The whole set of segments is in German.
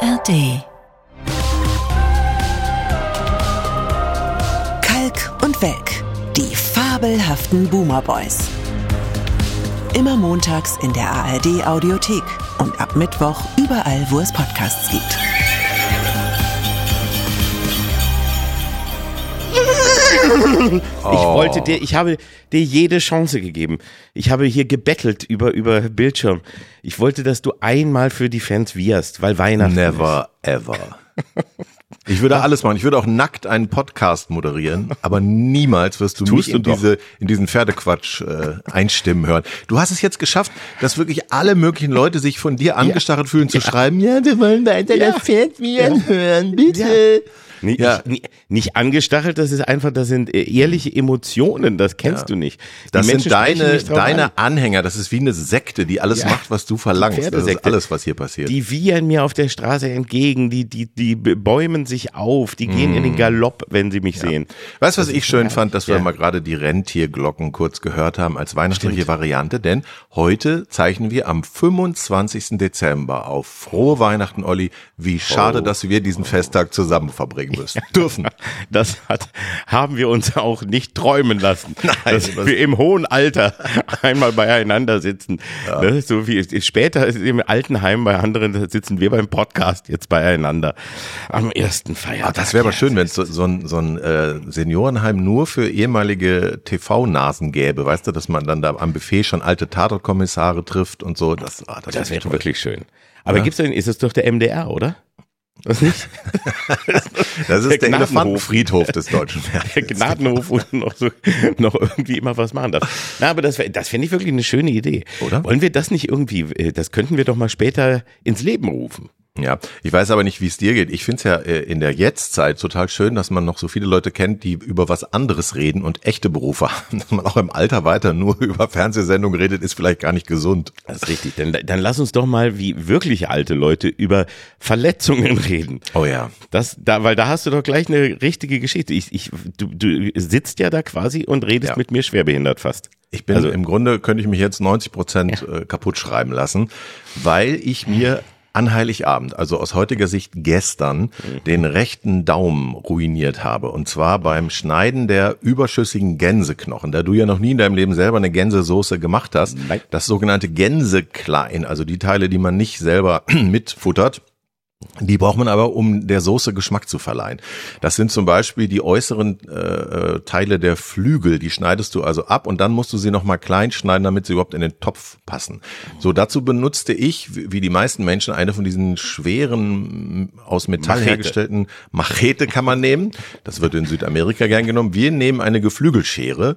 ARD. Kalk und Welk, die fabelhaften Boomer Boys. Immer montags in der ARD Audiothek und ab Mittwoch überall, wo es Podcasts gibt. Ich wollte dir, ich habe dir jede Chance gegeben. Ich habe hier gebettelt über, über Bildschirm. Ich wollte, dass du einmal für die Fans wirst, weil Weihnachten Never ever. Ich würde alles machen. Ich würde auch nackt einen Podcast moderieren, aber niemals wirst du Tust mich in diese in diesen Pferdequatsch äh, einstimmen hören. Du hast es jetzt geschafft, dass wirklich alle möglichen Leute sich von dir angestarrt fühlen zu schreiben. Ja, wir wollen weiter das Pferd hören, bitte. Nicht, Ja. nicht, nicht angestachelt, das ist einfach, das sind äh, ehrliche Emotionen, das kennst Ja. du nicht. Die Das Menschen sind deine, deine an. Anhänger. Das ist wie eine Sekte, die alles Ja. macht, was du verlangst. Das ist alles, was hier passiert. Die wiehern mir auf der Straße entgegen, die, die, die bäumen sich auf, die gehen in den Galopp, wenn sie mich sehen. Weißt du, was ich schön fand, dass wir mal gerade die Rentierglocken kurz gehört haben als weihnachtliche Variante, denn heute zeichnen wir am 25. Dezember auf. Frohe Weihnachten, Olli. Wie schade, Oh. dass wir diesen Festtag zusammen verbringen müssen. Dürfen. Das hat, haben wir uns auch nicht träumen lassen, Nein, dass das- wir im hohen Alter einmal beieinander sitzen. Ne? So wie später im Altenheim bei anderen sitzen wir beim Podcast jetzt beieinander am ersten Feiertag. Ah, das wäre aber schön, wenn es so, so ein, so ein äh, Seniorenheim nur für ehemalige TV-Nasen gäbe. Weißt du, dass man dann da am Buffet schon alte Tatortkommissare trifft und so. Das, ah, das, Das wär wäre wirklich schön. Aber gibt's denn, ist es doch der MDR, oder? Was nicht? Das Der ist der Gnadenhof. Elefantenfriedhof des deutschen der Fernsehens. Gnadenhof und noch so noch irgendwie immer was machen darf. Na, aber das, das fände ich wirklich eine schöne Idee. Oder? Wollen wir das nicht irgendwie, äh, das könnten wir doch mal später ins Leben rufen. Ja, ich weiß aber nicht, wie es dir geht. Ich finde es ja äh, in der Jetztzeit total schön, dass man noch so viele Leute kennt, die über was anderes reden und echte Berufe haben. Dass man auch im Alter weiter nur über Fernsehsendungen redet, ist vielleicht gar nicht gesund. Das ist richtig. Dann, dann lass uns doch mal wie wirklich alte Leute über Verletzungen reden. Oh ja. Das, da, weil da hast du doch gleich eine richtige Geschichte. Ich, ich, du, du sitzt ja da quasi und redest Ja. mit mir schwerbehindert fast. Ich bin Also- im Grunde könnte ich mich jetzt 90 Prozent äh, kaputt schreiben lassen, weil ich mir an Heiligabend, also aus heutiger Sicht gestern, den rechten Daumen ruiniert habe. Und zwar beim Schneiden der überschüssigen Gänseknochen. Da du ja noch nie in deinem Leben selber eine Gänsesoße gemacht hast, Nein. das sogenannte Gänseklein, also die Teile, die man nicht selber mitfuttert, die braucht man aber, um der Soße Geschmack zu verleihen. Das sind zum Beispiel die äußeren äh, äh, Teile der Flügel. Die schneidest du also ab und dann musst du sie nochmal klein schneiden, damit sie überhaupt in den Topf passen. So, dazu benutzte ich, wie die meisten Menschen, eine von diesen schweren, m, aus Metall Machete. hergestellten Machete kann man nehmen. Das wird in Südamerika gern genommen. Wir nehmen eine Geflügelschere.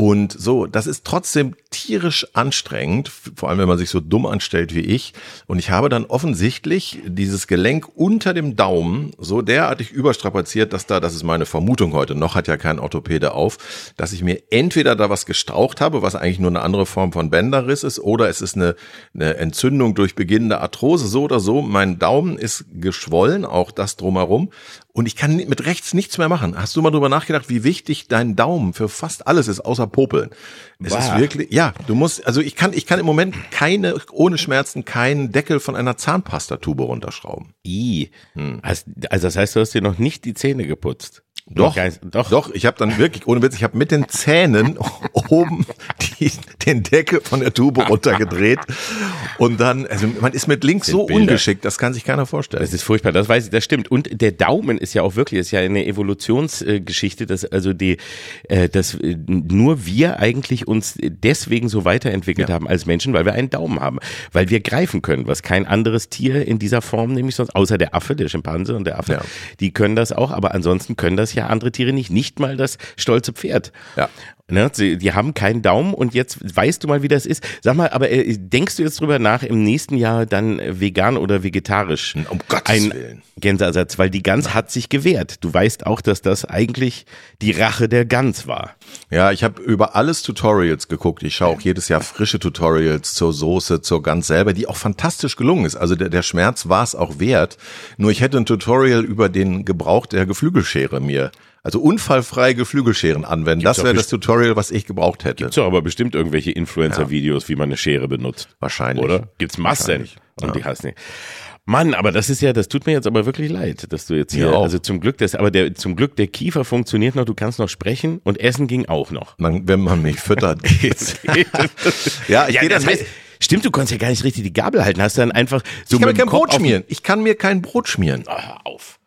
Und so, das ist trotzdem tierisch anstrengend, vor allem wenn man sich so dumm anstellt wie ich. Und ich habe dann offensichtlich dieses Gelenk unter dem Daumen so derartig überstrapaziert, dass da, das ist meine Vermutung heute, noch hat ja kein Orthopäde auf, dass ich mir entweder da was gestaucht habe, was eigentlich nur eine andere Form von Bänderriss ist, oder es ist eine, eine Entzündung durch beginnende Arthrose, so oder so. Mein Daumen ist geschwollen, auch das drumherum. Und ich kann mit rechts nichts mehr machen. Hast du mal drüber nachgedacht, wie wichtig dein Daumen für fast alles ist, außer Popeln? Es Wow. ist wirklich, ja, du musst, also ich kann, ich kann im Moment keine, ohne Schmerzen, keinen Deckel von einer Zahnpastatube runterschrauben. I. Hm. Also das heißt, du hast dir noch nicht die Zähne geputzt. Doch, nicht- doch. doch, ich habe dann wirklich, ohne Witz, ich habe mit den Zähnen oben die, den Deckel von der Tube runtergedreht und dann, also man ist mit links so Bilder. ungeschickt, das kann sich keiner vorstellen. Das ist furchtbar, das weiß ich, das stimmt. Und der Daumen ist ja auch wirklich, ist ja eine Evolutionsgeschichte, dass also die, äh, dass äh, nur wir eigentlich uns deswegen so weiterentwickelt Ja. haben als Menschen, weil wir einen Daumen haben, weil wir greifen können, was kein anderes Tier in dieser Form nämlich sonst, außer der Affe, der Schimpanse und der Affe, Ja. die können das auch, aber ansonsten können das ja andere Tiere nicht, nicht mal das stolze Pferd. Ja. Ne, sie, die haben keinen Daumen und jetzt weißt du mal, wie das ist. Sag mal, aber äh, denkst du jetzt drüber nach, im nächsten Jahr dann äh, vegan oder vegetarisch? Um Gottes ein Willen. Gänseersatz, weil die Gans hat sich gewehrt. Du weißt auch, dass das eigentlich die Rache der Gans war. Ja, ich habe über alles Tutorials geguckt. Ich schaue auch jedes Jahr frische Tutorials zur Soße, zur Gans selber, die auch fantastisch gelungen ist. Also der, der Schmerz war es auch wert. Nur ich hätte ein Tutorial über den Gebrauch der Geflügelschere mir Also unfallfreie Geflügelscheren anwenden. Gibt's das wäre das Tutorial, was ich gebraucht hätte. Gibt's doch aber bestimmt irgendwelche Influencer-Videos, wie man eine Schere benutzt. Wahrscheinlich. Oder? Gibt's Massen. Und die hassen nicht. Mann, aber das ist ja, das tut mir jetzt aber wirklich leid, dass du jetzt hier, auch. also zum Glück, das, aber der, zum Glück, der Kiefer funktioniert noch, du kannst noch sprechen und essen ging auch noch. Man, wenn man mich füttert, geht's. ja, ich ja, gehe das dann heißt, stimmt, du konntest ja gar nicht richtig die Gabel halten, hast dann einfach so ich kann mir kein Brot auf- schmieren. Ich kann mir kein Brot schmieren. Hör auf.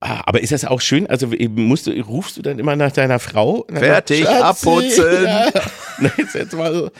Ah, aber ist das auch schön? Also eben musst du, rufst du dann immer nach deiner Frau? Fertig, abputzen. Ja. Na, jetzt, jetzt mal so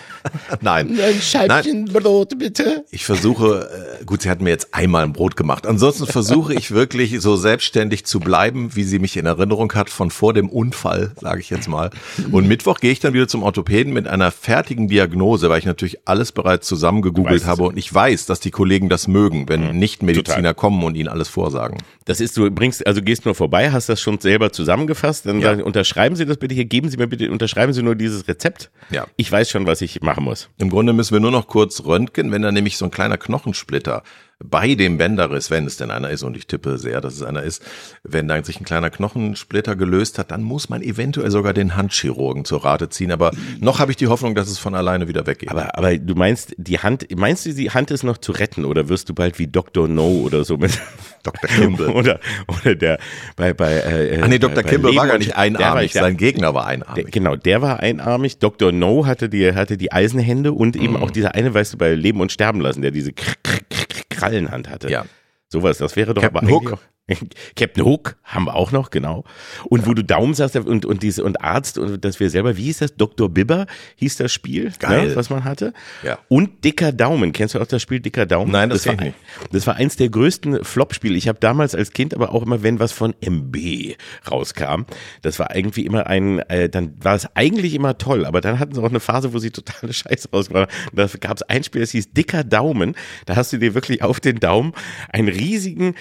Nein. ein Scheibchen Brot, bitte. Ich versuche, äh, gut, sie hat mir jetzt einmal ein Brot gemacht. Ansonsten versuche ich wirklich so selbstständig zu bleiben, wie sie mich in Erinnerung hat von vor dem Unfall, sage ich jetzt mal. Und Mittwoch gehe ich dann wieder zum Orthopäden mit einer fertigen Diagnose, weil ich natürlich alles bereits zusammengegoogelt habe und ich weiß, dass die Kollegen das mögen, wenn Nicht-Mediziner kommen und ihnen alles vorsagen. Das ist, du bringst, also gehst nur vorbei, hast das schon selber zusammengefasst, dann Ja. sagen, unterschreiben Sie das bitte hier, geben Sie mir bitte, unterschreiben Sie nur dieses Rezept. Ja. Ich weiß schon, was ich machen muss. Im Grunde müssen wir nur noch kurz röntgen, wenn da nämlich so ein kleiner Knochensplitter bei dem Bänderriss, wenn es denn einer ist, und ich tippe sehr, dass es einer ist, wenn da sich ein kleiner Knochensplitter gelöst hat, dann muss man eventuell sogar den Handchirurgen zur Rate ziehen. Aber noch habe ich die Hoffnung, dass es von alleine wieder weggeht. Aber, aber du meinst, die Hand, meinst du, die Hand ist noch zu retten oder wirst du bald wie Dr. No oder so mit Dr. Kimball. oder, oder der, bei, bei, äh, Ah nee, Dr. bei Kimball war gar nicht der einarmig, der- sein Gegner war Der, einarmig. genau, der war einarmig. Dr. No hatte die, hatte die Eisenhände und eben auch dieser eine, weißt du, bei Leben und Sterben lassen, der diese Kr Kr Kr Krallenhand hatte. Ja. Sowas, das wäre doch Captain aber eigentlich Hook. auch. Captain Hook haben wir auch noch, genau. Und wo du Daumen sagst und, und diese, und Arzt und dass wir selber, wie hieß das? Dr. Bibber hieß das Spiel, Geil. Ne, was man hatte. Ja. Und Dicker Daumen. Kennst du auch das Spiel Dicker Daumen? Nein, das war, kenn ich Das war eins der größten Flop-Spiele. Ich habe damals als Kind aber auch immer, wenn was von MB rauskam, das war irgendwie immer ein, äh, dann war es eigentlich immer toll, aber dann hatten sie auch eine Phase, wo sie totale Scheiße rausgebracht haben. Da gab es ein Spiel, das hieß Dicker Daumen. Da hast du dir wirklich auf den Daumen einen riesigen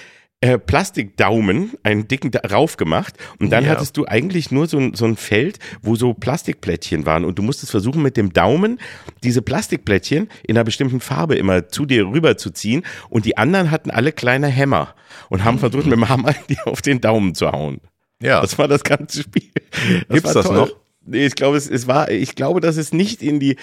äh, Plastikdaumen, einen dicken da rauf gemacht und dann Ja. hattest du eigentlich nur so ein, so ein Feld, wo so Plastikplättchen waren und du musstest versuchen mit dem Daumen diese Plastikplättchen in einer bestimmten Farbe immer zu dir rüber zu ziehen und die anderen hatten alle kleine Hämmer und haben versucht mit dem Hammer dir auf den Daumen zu hauen. Ja. Das war das ganze Spiel. Das Gibt's das noch? Nee, ich glaube, es, es war, ich glaube, das ist nicht in die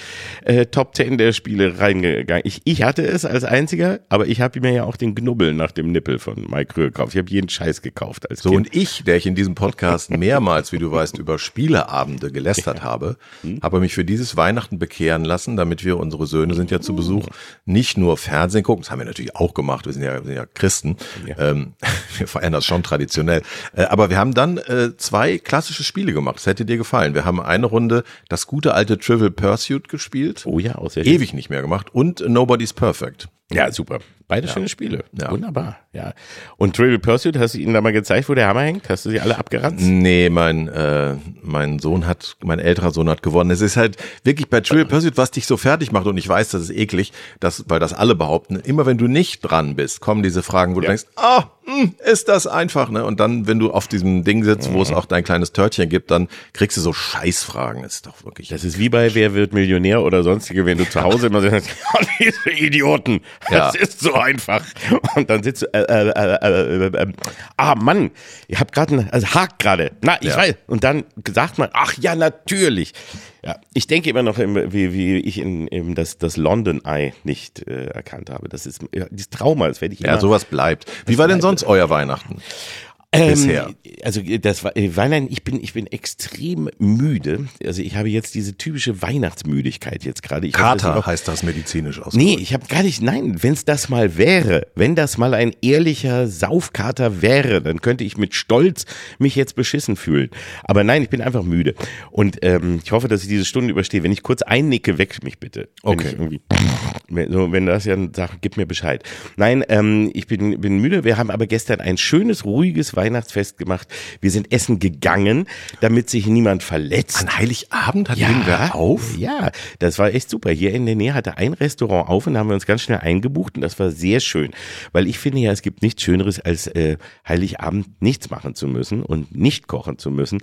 äh, Top Ten der Spiele reingegangen. Ich, ich hatte es als einziger, aber ich habe mir ja auch den Knubbel nach dem Nippel von Mike Krüger gekauft. Ich habe jeden Scheiß gekauft als So, Kind. und ich, der ich in diesem Podcast mehrmals, wie du weißt, über Spieleabende gelästert habe, habe mich für dieses Weihnachten bekehren lassen, damit wir, unsere Söhne sind ja zu Besuch, nicht nur Fernsehen gucken, das haben wir natürlich auch gemacht, wir sind ja, wir sind ja Christen, Ähm, wir feiern das schon traditionell, äh, aber wir haben dann äh, zwei klassische Spiele gemacht, das hätte dir gefallen. Wir haben eine Runde das gute alte Trivial Pursuit gespielt, Oh ja, aus der ewig nicht mehr gemacht, und Nobody's Perfect. Ja, super. Beide schöne Spiele. Ja. Wunderbar. Ja. Und Trivial Pursuit, hast du ihnen da mal gezeigt, wo der Hammer hängt? Hast du sie alle abgeranzt? Nee, mein, äh, mein Sohn hat, mein älterer Sohn hat gewonnen. Es ist halt wirklich bei Trivial Pursuit, was dich so fertig macht und ich weiß, das ist eklig, dass, weil das alle behaupten, immer wenn du nicht dran bist, kommen diese Fragen, wo du Ja. denkst, ah, hm, ist das einfach, ne? Und dann, wenn du auf diesem Ding sitzt, wo es auch dein kleines Törtchen gibt, dann kriegst du so Scheißfragen. Das ist doch wirklich. Das ist wie bei Wer wird Millionär oder sonstige, wenn du zu Hause immer sagst, ja, diese Idioten, Ja. das ist so einfach. Und dann sitzt du, äh, äh, äh, äh, äh, ah Mann, ihr habt gerade, also hakt gerade, na, ich Ja. weiß. Und dann sagt man, ach ja, natürlich. Ja, ich denke immer noch, wie, wie ich in, in das, das London Eye nicht äh, erkannt habe. Das ist ja, dieses Trauma, das werde ich ja, immer. sowas bleibt. Wie war denn sonst euer Weihnachten? Bisher? Ähm, also das war äh, Weihnachten, ich bin ich bin extrem müde. Also ich habe jetzt diese typische Weihnachtsmüdigkeit jetzt gerade. Ich hoffe, Kater auch- heißt das medizinisch aus. Nee, ich habe gar nicht, nein, wenn es das mal wäre, wenn das mal ein ehrlicher Saufkater wäre, dann könnte ich mit Stolz mich jetzt beschissen fühlen. Aber nein, ich bin einfach müde. Und ähm, ich hoffe, dass ich diese Stunde überstehe. Wenn ich kurz einnicke, weck mich bitte. Okay. Wenn- so, wenn das ja sagt, gib mir Bescheid. Nein, ähm, ich bin, bin müde. Wir haben aber gestern ein schönes, ruhiges Weihnachtsfest gemacht. Wir sind essen gegangen, damit sich niemand verletzt. An Heiligabend hat irgendwer auf? Ja, das war echt super. Hier in der Nähe hatte ein Restaurant auf und da haben wir uns ganz schnell eingebucht und das war sehr schön. Weil ich finde ja, es gibt nichts Schöneres, als äh, Heiligabend nichts machen zu müssen und nicht kochen zu müssen.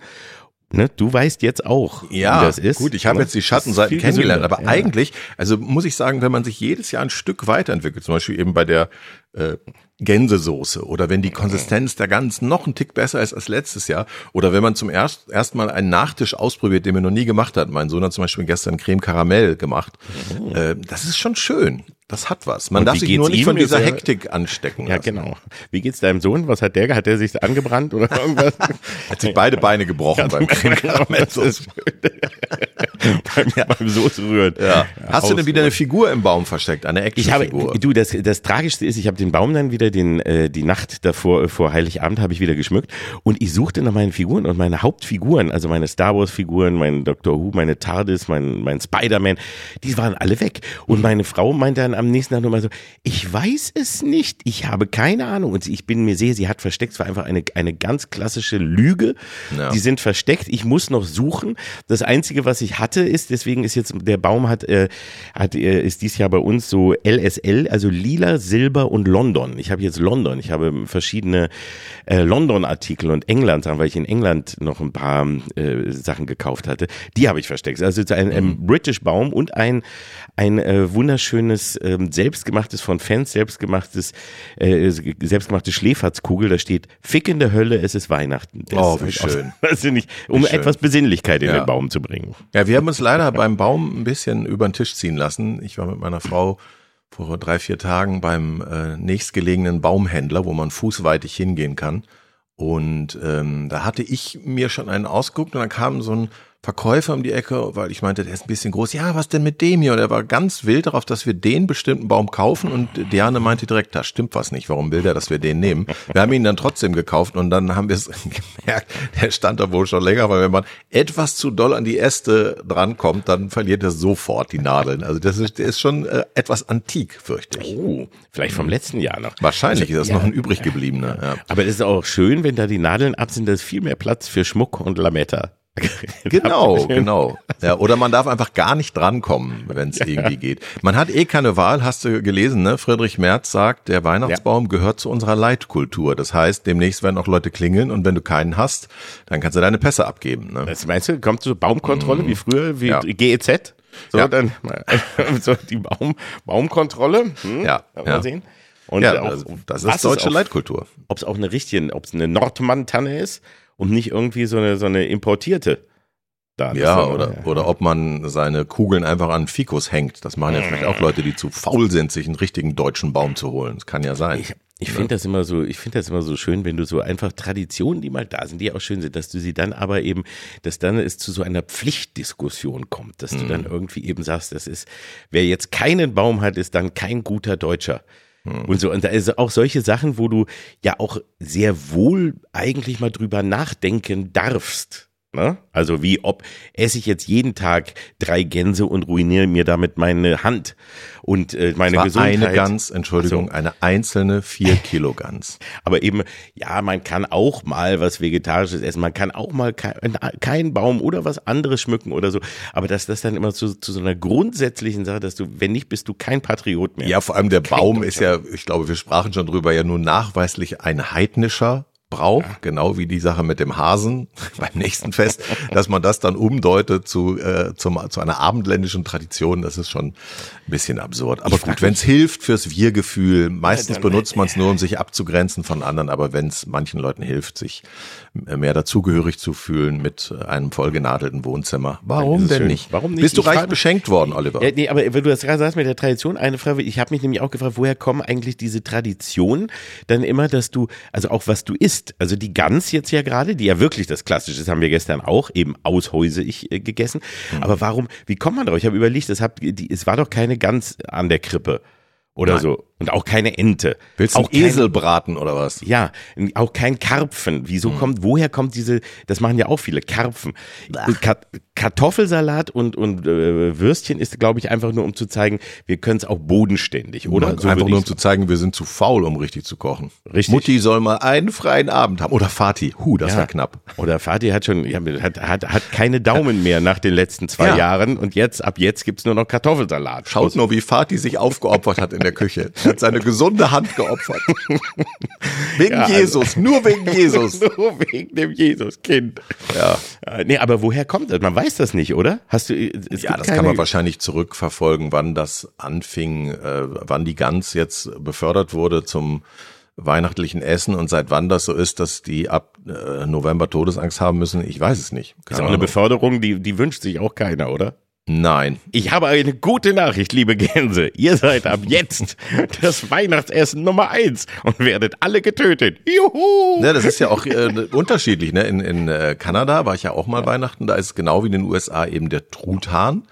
Ne, du weißt jetzt auch, Ja, wie das ist. gut, ich habe ne? jetzt die Schattenseiten kennengelernt, aber Ja. eigentlich, also muss ich sagen, wenn man sich jedes Jahr ein Stück weiterentwickelt, zum Beispiel eben bei der äh, Gänsesoße oder wenn die Konsistenz der Gans noch ein Tick besser ist als letztes Jahr oder wenn man zum erst, erst mal einen Nachtisch ausprobiert, den man noch nie gemacht hat. Mein Sohn hat zum Beispiel gestern Creme Karamell gemacht. Äh, das ist schon schön. Das hat was. Man Und darf sich nur nicht von dieser er- Hektik anstecken Ja, lassen. genau. Wie geht's deinem Sohn? Was hat der? Hat der sich angebrannt oder irgendwas? Hat sich beide Beine gebrochen beim Creme Karamell. Ist beim, beim Soße rühren. Ja. Hast du denn wieder eine Figur im Baum versteckt, eine Ich habe, Actionfigur? du, das, das Tragischste ist, ich habe den Baum dann wieder den, äh, die Nacht davor, äh, vor Heiligabend habe ich wieder geschmückt und ich suchte nach meinen Figuren und meine Hauptfiguren, also meine Star Wars Figuren, mein Doctor Who, meine TARDIS, mein, mein Spider-Man, die waren alle weg. Und meine Frau meinte dann am nächsten Tag nochmal so, ich weiß es nicht, ich habe keine Ahnung und ich bin mir sehr, sie hat versteckt, es war einfach eine, eine ganz klassische Lüge. Ja. Die sind versteckt, ich muss noch suchen. Das Einzige, was ich hatte, ist, deswegen ist jetzt, der Baum hat, äh, hat äh, ist dies Jahr bei uns so LSL, also lila, Silber und London. Ich habe jetzt London, ich habe verschiedene äh, London-Artikel und England, weil ich in England noch ein paar äh, Sachen gekauft hatte. Die habe ich versteckt. Also jetzt ein, ein British Baum und ein, ein äh, wunderschönes, ähm, selbstgemachtes, von Fans selbstgemachtes, äh, selbstgemachte Schläferzkugel. Da steht, Fick in der Hölle, es ist Weihnachten. Das Oh, wie schön. Weiß ich nicht, um schön. etwas Besinnlichkeit in Ja. den Baum zu bringen. Ja, wir haben uns leider beim Baum ein bisschen über den Tisch ziehen lassen. Ich war mit meiner Frau vor drei, vier Tagen beim äh, nächstgelegenen Baumhändler, wo man fußweitig hingehen kann. Und ähm, da hatte ich mir schon einen ausgeguckt und dann kam so ein Verkäufer um die Ecke, weil ich meinte, der ist ein bisschen groß. Ja, was denn mit dem hier? Und er war ganz wild darauf, dass wir den bestimmten Baum kaufen. Und Diane meinte direkt, da stimmt was nicht. Warum will der, dass wir den nehmen? Wir haben ihn dann trotzdem gekauft und dann haben wir es gemerkt, der stand da wohl schon länger, weil wenn man etwas zu doll an die Äste drankommt, dann verliert er sofort die Nadeln. Also das ist, der ist schon äh, etwas antik, fürchte ich. Oh, vielleicht vom letzten Jahr noch. Wahrscheinlich ist das Ja. noch ein übrig gebliebener. Ja. Aber es ist auch schön, wenn da die Nadeln ab sind, da ist viel mehr Platz für Schmuck und Lametta. Genau, genau. Ja, oder man darf einfach gar nicht drankommen, wenn es irgendwie geht. Man hat eh keine Wahl, hast du gelesen, ne? Friedrich Merz sagt, der Weihnachtsbaum gehört zu unserer Leitkultur. Das heißt, demnächst werden auch Leute klingeln und wenn du keinen hast, dann kannst du deine Pässe abgeben. Ne? Das meinst du, kommt so Baumkontrolle wie früher, wie Ja. GEZ? So, Ja. dann so die Baum, Baumkontrolle. Hm? Ja, Mal ja. sehen. Und Ja, auch, das, ist deutsche auch, Leitkultur. Ob es auch eine richtige, ob es eine Nordmann-Tanne ist und nicht irgendwie so eine, so eine importierte. Da, Ja, oder, oder ob man seine Kugeln einfach an Fikus hängt. Das machen ja vielleicht auch Leute, die zu faul sind, sich einen richtigen deutschen Baum zu holen. Das kann ja sein. Ich, ich finde das immer so, ich finde das immer so schön, wenn du so einfach Traditionen, die mal da sind, die auch schön sind, dass du sie dann aber eben, dass dann es zu so einer Pflichtdiskussion kommt, dass du dann irgendwie eben sagst, das ist, wer jetzt keinen Baum hat, ist dann kein guter Deutscher. Und so, und da ist auch solche Sachen, wo du ja auch sehr wohl eigentlich mal drüber nachdenken darfst. Ne? Also wie ob esse ich jetzt jeden Tag drei Gänse und ruiniere mir damit meine Hand und äh, meine War Gesundheit. eine Gans, Entschuldigung, eine einzelne vier Kilo Gans. Aber eben, ja, man kann auch mal was Vegetarisches essen, man kann auch mal keinen kein Baum oder was anderes schmücken oder so. Aber dass das dann immer zu, zu so einer grundsätzlichen Sache, dass du, wenn nicht, bist du kein Patriot mehr. Ja, vor allem der Baum Deutscher. ist ja, ich glaube, wir sprachen schon drüber, ja nun nachweislich ein heidnischer Brauch, genau wie die Sache mit dem Hasen beim nächsten Fest, dass man das dann umdeutet zu, äh, zum, zu einer abendländischen Tradition, das ist schon ein bisschen absurd. Aber Ich gut, wenn es hilft fürs Wir-Gefühl, meistens Ja, benutzt man es nur, um sich abzugrenzen von anderen, aber wenn es manchen Leuten hilft, sich mehr dazugehörig zu fühlen mit einem vollgenadelten Wohnzimmer, warum denn schön. nicht? Warum nicht? Bist du Ich reich beschenkt worden, Oliver? Ja, nee, aber wenn du das gerade sagst mit der Tradition, eine Frage, ich habe mich nämlich auch gefragt, woher kommen eigentlich diese Traditionen dann immer, dass du, also auch was du isst, also die Gans jetzt ja gerade, die ja wirklich das Klassische ist, haben wir gestern auch eben aushäuse ich äh, gegessen, Hm. aber warum, wie kommt man drauf? Ich habe überlegt, es, hat, die, es war doch keine Gans an der Krippe oder Nein. so und auch keine Ente. Willst du auch kein- Esel braten oder was? Ja, auch kein Karpfen. Wieso Hm. kommt, woher kommt diese, das machen ja auch viele, Karpfen. Ka Kartoffelsalat und, und äh, Würstchen ist, glaube ich, einfach nur, um zu zeigen, wir können es auch bodenständig, oder? So einfach nur um zu zeigen, wir sind zu faul, um richtig zu kochen. Richtig. Mutti soll mal einen freien Abend haben. Oder Vati. Huh, das Ja. war knapp. Oder Vati hat schon, ja, hat, hat, hat keine Daumen mehr nach den letzten zwei Ja. Jahren und jetzt, ab jetzt gibt's nur noch Kartoffelsalat. Schaut nur, wie Vati sich aufgeopfert hat in der Küche. hat seine gesunde Hand geopfert. Wegen Ja, also- Jesus, nur wegen Jesus. Nur wegen dem Jesuskind. Ja. Nee, aber woher kommt das? Man weiß das nicht, oder? Hast du, es Ja, das kann man wahrscheinlich zurückverfolgen, wann das anfing, äh, wann die Gans jetzt befördert wurde zum weihnachtlichen Essen und seit wann das so ist, dass die ab äh, November Todesangst haben müssen. Ich weiß es nicht. Ist Keine auch eine. Beförderung, die, die wünscht sich auch keiner, oder? Nein. Ich habe eine gute Nachricht, liebe Gänse. Ihr seid ab jetzt das Weihnachtsessen Nummer eins und werdet alle getötet. Juhu! Ja, das ist ja auch äh, unterschiedlich. Ne? In, in äh, Kanada war ich ja auch mal Weihnachten. Da ist es genau wie in den USA eben der Truthahn.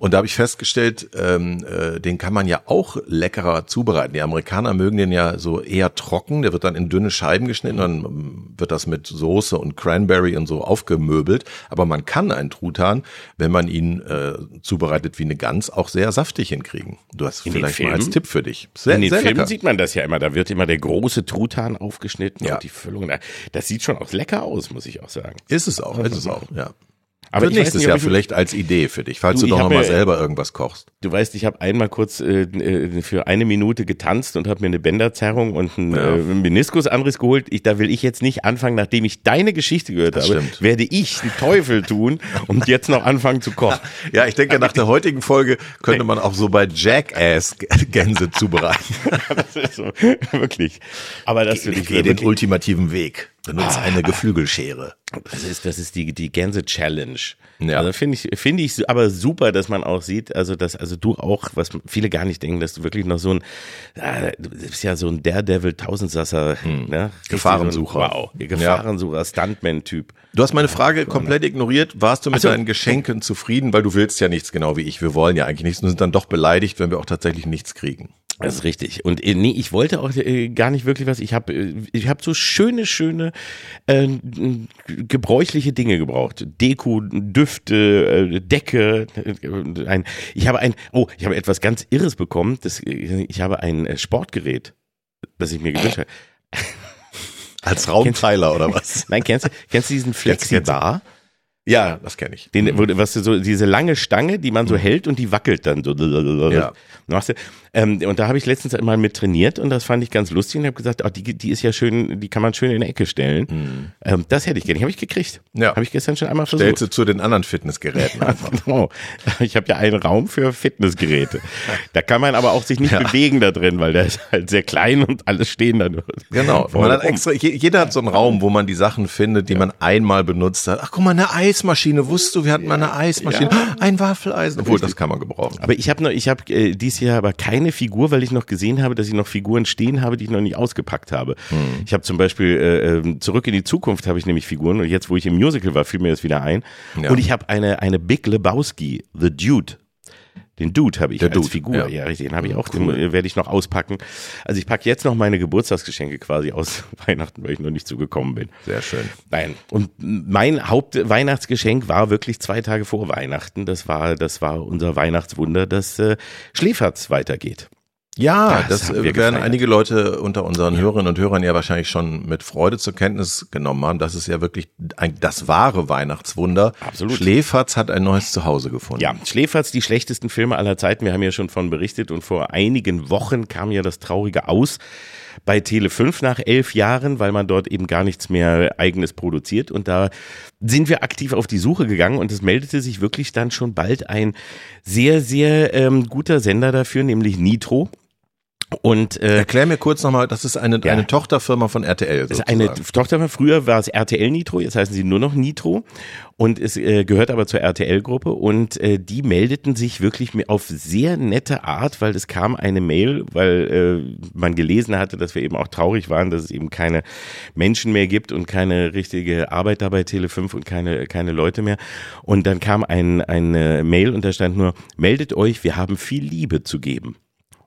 Und da habe ich festgestellt, ähm, äh, den kann man ja auch leckerer zubereiten. Die Amerikaner mögen den ja so eher trocken. Der wird dann in dünne Scheiben geschnitten. Dann ähm, wird das mit Soße und Cranberry und so aufgemöbelt. Aber man kann einen Truthahn, wenn man ihn äh, zubereitet wie eine Gans, auch sehr saftig hinkriegen. Du hast In vielleicht mal als? Tipp für dich. Sehr, In den Filmen lecker. sieht man das ja immer. Da wird immer der große Truthahn aufgeschnitten Ja. und die Füllung. da- Das sieht schon auch lecker aus, muss ich auch sagen. Ist es auch, ist es auch, ja. Aber weiß nächstes nicht, Jahr ich- vielleicht als Idee für dich, falls Du, du, doch hab noch mal mir- selber irgendwas kochst. Du weißt, ich habe einmal kurz äh, äh, für eine Minute getanzt und habe mir eine Bänderzerrung und einen Ja. äh, Meniskusanriss geholt. Ich, da will ich jetzt nicht anfangen, nachdem ich deine Geschichte gehört Das habe, stimmt. werde ich einen Teufel tun und jetzt noch anfangen zu kochen. Ja, ich denke, nach der heutigen Folge könnte man auch so bei Jackass Gänse zubereiten. Das ist so, wirklich. Aber das will ich Geh den ultimativen Weg. Benutze eine Geflügelschere. das ist, das ist die, die Gänse-Challenge. Ja. Also finde ich, finde ich aber super, dass man auch sieht, also dass, also du auch, was viele gar nicht denken, dass du wirklich noch so ein, ah, du bist ja so ein Daredevil Tausendsasser, ne? Hm. Gefahrensucher. Wow. Gefahrensucher, Stuntman-Typ. Du hast meine Frage komplett ignoriert. Warst du mit Ach so. deinen Geschenken zufrieden? Weil du willst ja nichts, genau wie ich. Wir wollen ja eigentlich nichts und sind dann doch beleidigt, wenn wir auch tatsächlich nichts kriegen. Das ist richtig. Und äh, nee, ich wollte auch äh, gar nicht wirklich was. Ich habe äh, ich hab so schöne, schöne äh, gebräuchliche Dinge gebraucht. Deko, Düfte, äh, Decke. Äh, ein, ich habe ein, oh, ich habe etwas ganz Irres bekommen. Das, äh, ich habe ein äh, Sportgerät, das ich mir gewünscht habe. Als Raumteiler oder was? Nein, kennst du, kennst du diesen Flexi-Bar? Ja, das kenne ich. Den, wo, was so, diese lange Stange, die man so hält und die wackelt dann so. Ja. Machst du, ähm, und da habe ich letztens mal mit trainiert und das fand ich ganz lustig und habe gesagt, oh, die, die ist ja schön, die kann man schön in der Ecke stellen. Ähm, das hätte ich gerne, habe ich gekriegt. Ja. Habe ich gestern schon einmal versucht. Stellst du zu den anderen Fitnessgeräten einfach. Genau. Ich habe ja einen Raum für Fitnessgeräte. Da kann man aber auch sich nicht Ja. bewegen da drin, weil der ist halt sehr klein und alles stehen da nur. Genau. Man hat extra, je- jeder hat so einen Raum, wo man die Sachen findet, die man einmal benutzt hat. Ach, guck mal, eine Eismaschine. Wusstest du, wir hatten mal eine Eismaschine. Ein Waffeleisen. Obwohl, das kann man gebrauchen. Aber ich habe ich habe äh, dieses Jahr aber keine Figur, weil ich noch gesehen habe, dass ich noch Figuren stehen habe, die ich noch nicht ausgepackt habe. Hm. Ich habe zum Beispiel äh, ähm, zurück in die Zukunft habe ich nämlich Figuren und jetzt, wo ich im Musical war, fiel mir das wieder ein. Ja. Und ich habe eine eine Big Lebowski, The Dude. Den Dude habe ich Der als Dude, Figur. ja. Ja, richtig, den habe ich auch, den äh, werde ich noch auspacken. Also ich packe jetzt noch meine Geburtstagsgeschenke quasi aus Weihnachten, weil ich noch nicht zugekommen bin. Sehr schön. Nein. Und mein Hauptweihnachtsgeschenk war wirklich zwei Tage vor Weihnachten. Das war, das war unser Weihnachtswunder, dass äh, Schläferz weitergeht. Ja, Das das, äh, werden gefeiert. einige Leute unter unseren Hörerinnen und Hörern ja wahrscheinlich schon mit Freude zur Kenntnis genommen haben. Das ist ja wirklich ein, das wahre Weihnachtswunder. Absolut. Schläferz hat ein neues Zuhause gefunden. Ja, Schläferz, die schlechtesten Filme aller Zeiten. Wir haben ja schon von berichtet und vor einigen Wochen kam ja das traurige Aus bei Tele 5 nach elf Jahren, weil man dort eben gar nichts mehr eigenes produziert. Und da sind wir aktiv auf die Suche gegangen und es meldete sich wirklich dann schon bald ein sehr, sehr ähm, guter Sender dafür, nämlich Nitro. Und äh, Erklär mir kurz nochmal, das ist eine, Ja. eine Tochterfirma von RTL. Das ist Sozusagen. eine Tochter, früher war es RTL Nitro, jetzt heißen sie nur noch Nitro und es äh, gehört aber zur RTL-Gruppe und äh, die meldeten sich wirklich auf sehr nette Art, weil es kam eine Mail, weil äh, man gelesen hatte, dass wir eben auch traurig waren, dass es eben keine Menschen mehr gibt und keine richtige Arbeit dabei Tele 5 und keine, keine Leute mehr. Und dann kam ein, eine Mail und da stand nur, meldet euch, wir haben viel Liebe zu geben.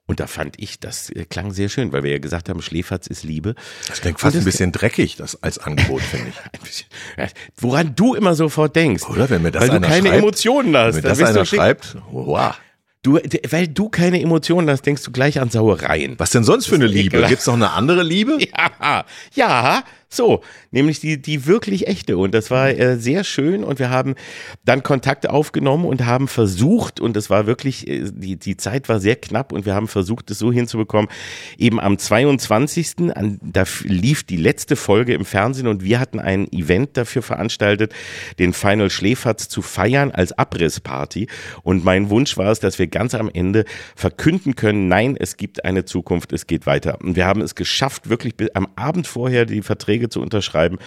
Und da fand ich, das äh, klang sehr schön, weil wir ja gesagt haben, Schläferz ist Liebe. Das klingt fast Und ein das- bisschen dreckig, das als Angebot, finde ich. Ein bisschen, woran du immer sofort denkst. Oder wenn mir das Weil du einer keine schreibt, Emotionen hast. Wenn mir das du einer schreibt, wow. Du, weil du keine Emotionen hast, denkst du gleich an Sauereien. Was denn sonst für eine Liebe? ekelhaft. Gibt's noch eine andere Liebe? Ja, ja, So, nämlich die, die wirklich echte. Und das war äh, sehr schön. Und wir haben dann Kontakt aufgenommen und haben versucht, und es war wirklich, äh, die, die Zeit war sehr knapp und wir haben versucht, es so hinzubekommen, eben am 22. An, da lief die letzte Folge im Fernsehen und wir hatten ein Event dafür veranstaltet, den Final Schläferz zu feiern als Abrissparty. Und mein Wunsch war es, dass wir ganz am Ende verkünden können, nein, es gibt eine Zukunft, es geht weiter. Und wir haben es geschafft, wirklich am Abend vorher die Verträge Verträge zu unterschreiben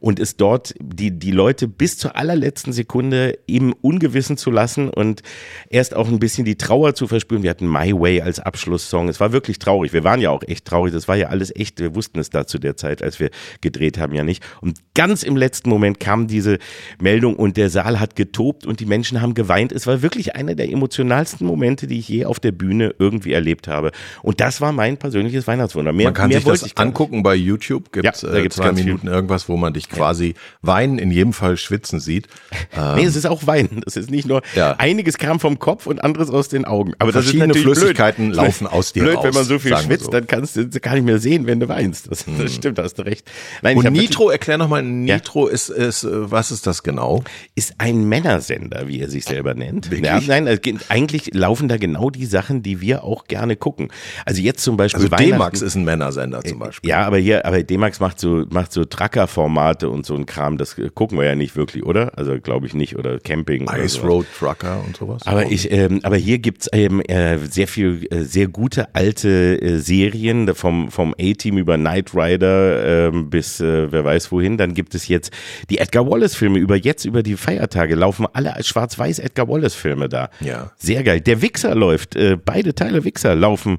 und es dort die, die Leute bis zur allerletzten Sekunde im Ungewissen zu lassen und erst auch ein bisschen die Trauer zu verspüren. Wir hatten My Way als Abschlusssong. Es war wirklich traurig. Wir waren ja auch echt traurig. Das war ja alles echt. Wir wussten es da zu der Zeit, als wir gedreht haben, ja nicht. Und ganz im letzten Moment kam diese Meldung und der Saal hat getobt und die Menschen haben geweint. Es war wirklich einer der emotionalsten Momente, die ich je auf der Bühne irgendwie erlebt habe. Und das war mein persönliches Weihnachtswunder. Mehr, Man kann mehr sich das angucken bei YouTube. Gibt's, ja, da gibt's zwei Minuten viel. irgendwas, wo man dich quasi weinen, in jedem Fall schwitzen sieht. Ähm, nee, es ist auch weinen. Es ist nicht nur, ja. einiges kam vom Kopf und anderes aus den Augen. Aber Verschiedene das ist Flüssigkeiten blöd. laufen aus dir blöd, raus. wenn man so viel schwitzt, so. dann kannst du gar nicht mehr sehen, wenn du weinst. Das, hm. das stimmt, da hast du recht. Nein, und Nitro, erklär nochmal, Nitro ja. ist, ist, was ist das genau? Ist ein Männersender, wie er sich selber nennt. Ja, nein, eigentlich laufen da genau die Sachen, die wir auch gerne gucken. Also jetzt zum Beispiel. Also D-Max ist ein Männersender zum Beispiel. Ja, aber hier, aber D-Max macht so, macht so Tracker Formate und so ein Kram, das gucken wir ja nicht wirklich, oder? Also glaube ich nicht, oder Camping. Ice Road Trucker und sowas. Aber ich, ähm, aber hier gibt's ähm, äh, sehr viel, äh, sehr gute alte äh, Serien vom vom A-Team über Knight Rider äh, bis äh, wer weiß wohin. Dann gibt es jetzt die Edgar Wallace Filme über jetzt über die Feiertage laufen alle als schwarz-weiß Edgar Wallace Filme da. Ja. Sehr geil. Der Wichser läuft. Äh, beide Teile Wichser laufen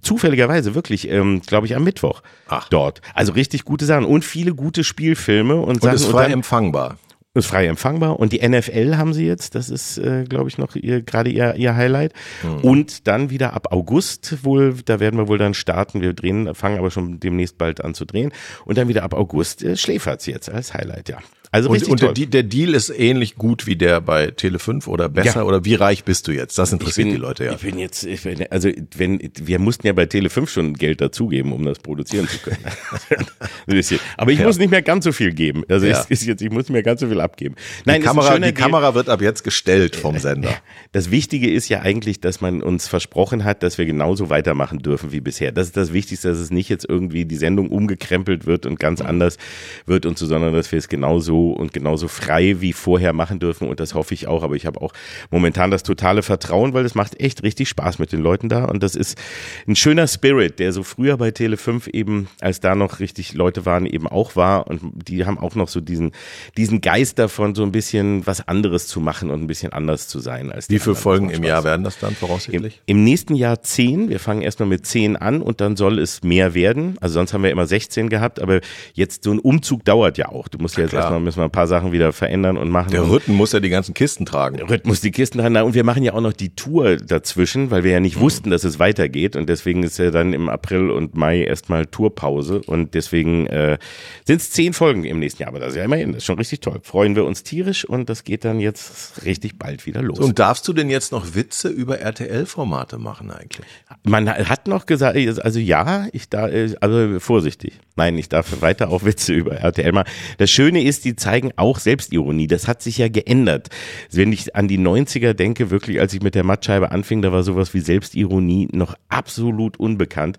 zufälligerweise wirklich, ähm, glaube ich, am Mittwoch Ach. dort. Also richtig gute Sachen und viele gute Spielfilme und, und Sachen. Ist frei und dann, empfangbar. Ist frei empfangbar und die NFL haben sie jetzt, das ist, äh, glaube ich, noch ihr, gerade ihr, ihr Highlight. Mhm. Und dann wieder ab August wohl, da werden wir wohl dann starten. Wir drehen, fangen aber schon demnächst bald an zu drehen. Und dann wieder ab August äh, Schläferz jetzt als Highlight, ja. Also und, und der, der, Deal ist ähnlich gut wie der bei Tele5 oder besser ja. oder wie reich bist du jetzt? Das interessiert bin, die Leute ja. Ich bin jetzt, ich bin, also wenn wir mussten ja bei Tele5 schon Geld dazugeben, um das produzieren zu können. Aber ich ja. muss nicht mehr ganz so viel geben. Also ja. ist jetzt, ich muss nicht mehr ganz so viel abgeben. Nein, die, Kamera, die Kamera wird ab jetzt gestellt vom Sender. Das Wichtige ist ja eigentlich, dass man uns versprochen hat, dass wir genauso weitermachen dürfen wie bisher. Das ist das Wichtigste, dass es nicht jetzt irgendwie die Sendung umgekrempelt wird und ganz anders wird und so, sondern dass wir es genauso und genauso frei wie vorher machen dürfen und das hoffe ich auch. Aber ich habe auch momentan das totale Vertrauen, weil es macht echt richtig Spaß mit den Leuten da und das ist ein schöner Spirit, der so früher bei Tele5 eben, als da noch richtig Leute waren, eben auch war und die haben auch noch so diesen, diesen Geist davon, so ein bisschen was anderes zu machen und ein bisschen anders zu sein als Wie viele Folgen im Jahr werden das dann voraussichtlich? Im, Im, nächsten Jahr zehn. Wir fangen erstmal mit zehn an und dann soll es mehr werden. Also sonst haben wir immer 16 gehabt, aber jetzt so ein Umzug dauert ja auch. Du musst ja, jetzt erstmal müssen wir ein paar Sachen wieder verändern und machen. Der Rütten muss ja die ganzen Kisten tragen. Der Rütten muss die Kisten tragen und wir machen ja auch noch die Tour dazwischen, weil wir ja nicht mhm. wussten, dass es weitergeht und deswegen ist ja dann im April und Mai erstmal Tourpause und deswegen äh, sind es zehn Folgen im nächsten Jahr. Aber das ist ja immerhin, das ist schon richtig toll. Freuen wir uns tierisch und das geht dann jetzt richtig bald wieder los. Und darfst du denn jetzt noch Witze über RTL-Formate machen eigentlich? Man hat noch gesagt, also ja, ich da, also vorsichtig. Nein, ich darf weiter auch Witze über RTL machen. Das Schöne ist, die zeigen auch Selbstironie. Das hat sich ja geändert. Wenn ich an die 90er denke, wirklich, als ich mit der Mattscheibe anfing, da war sowas wie Selbstironie noch absolut unbekannt.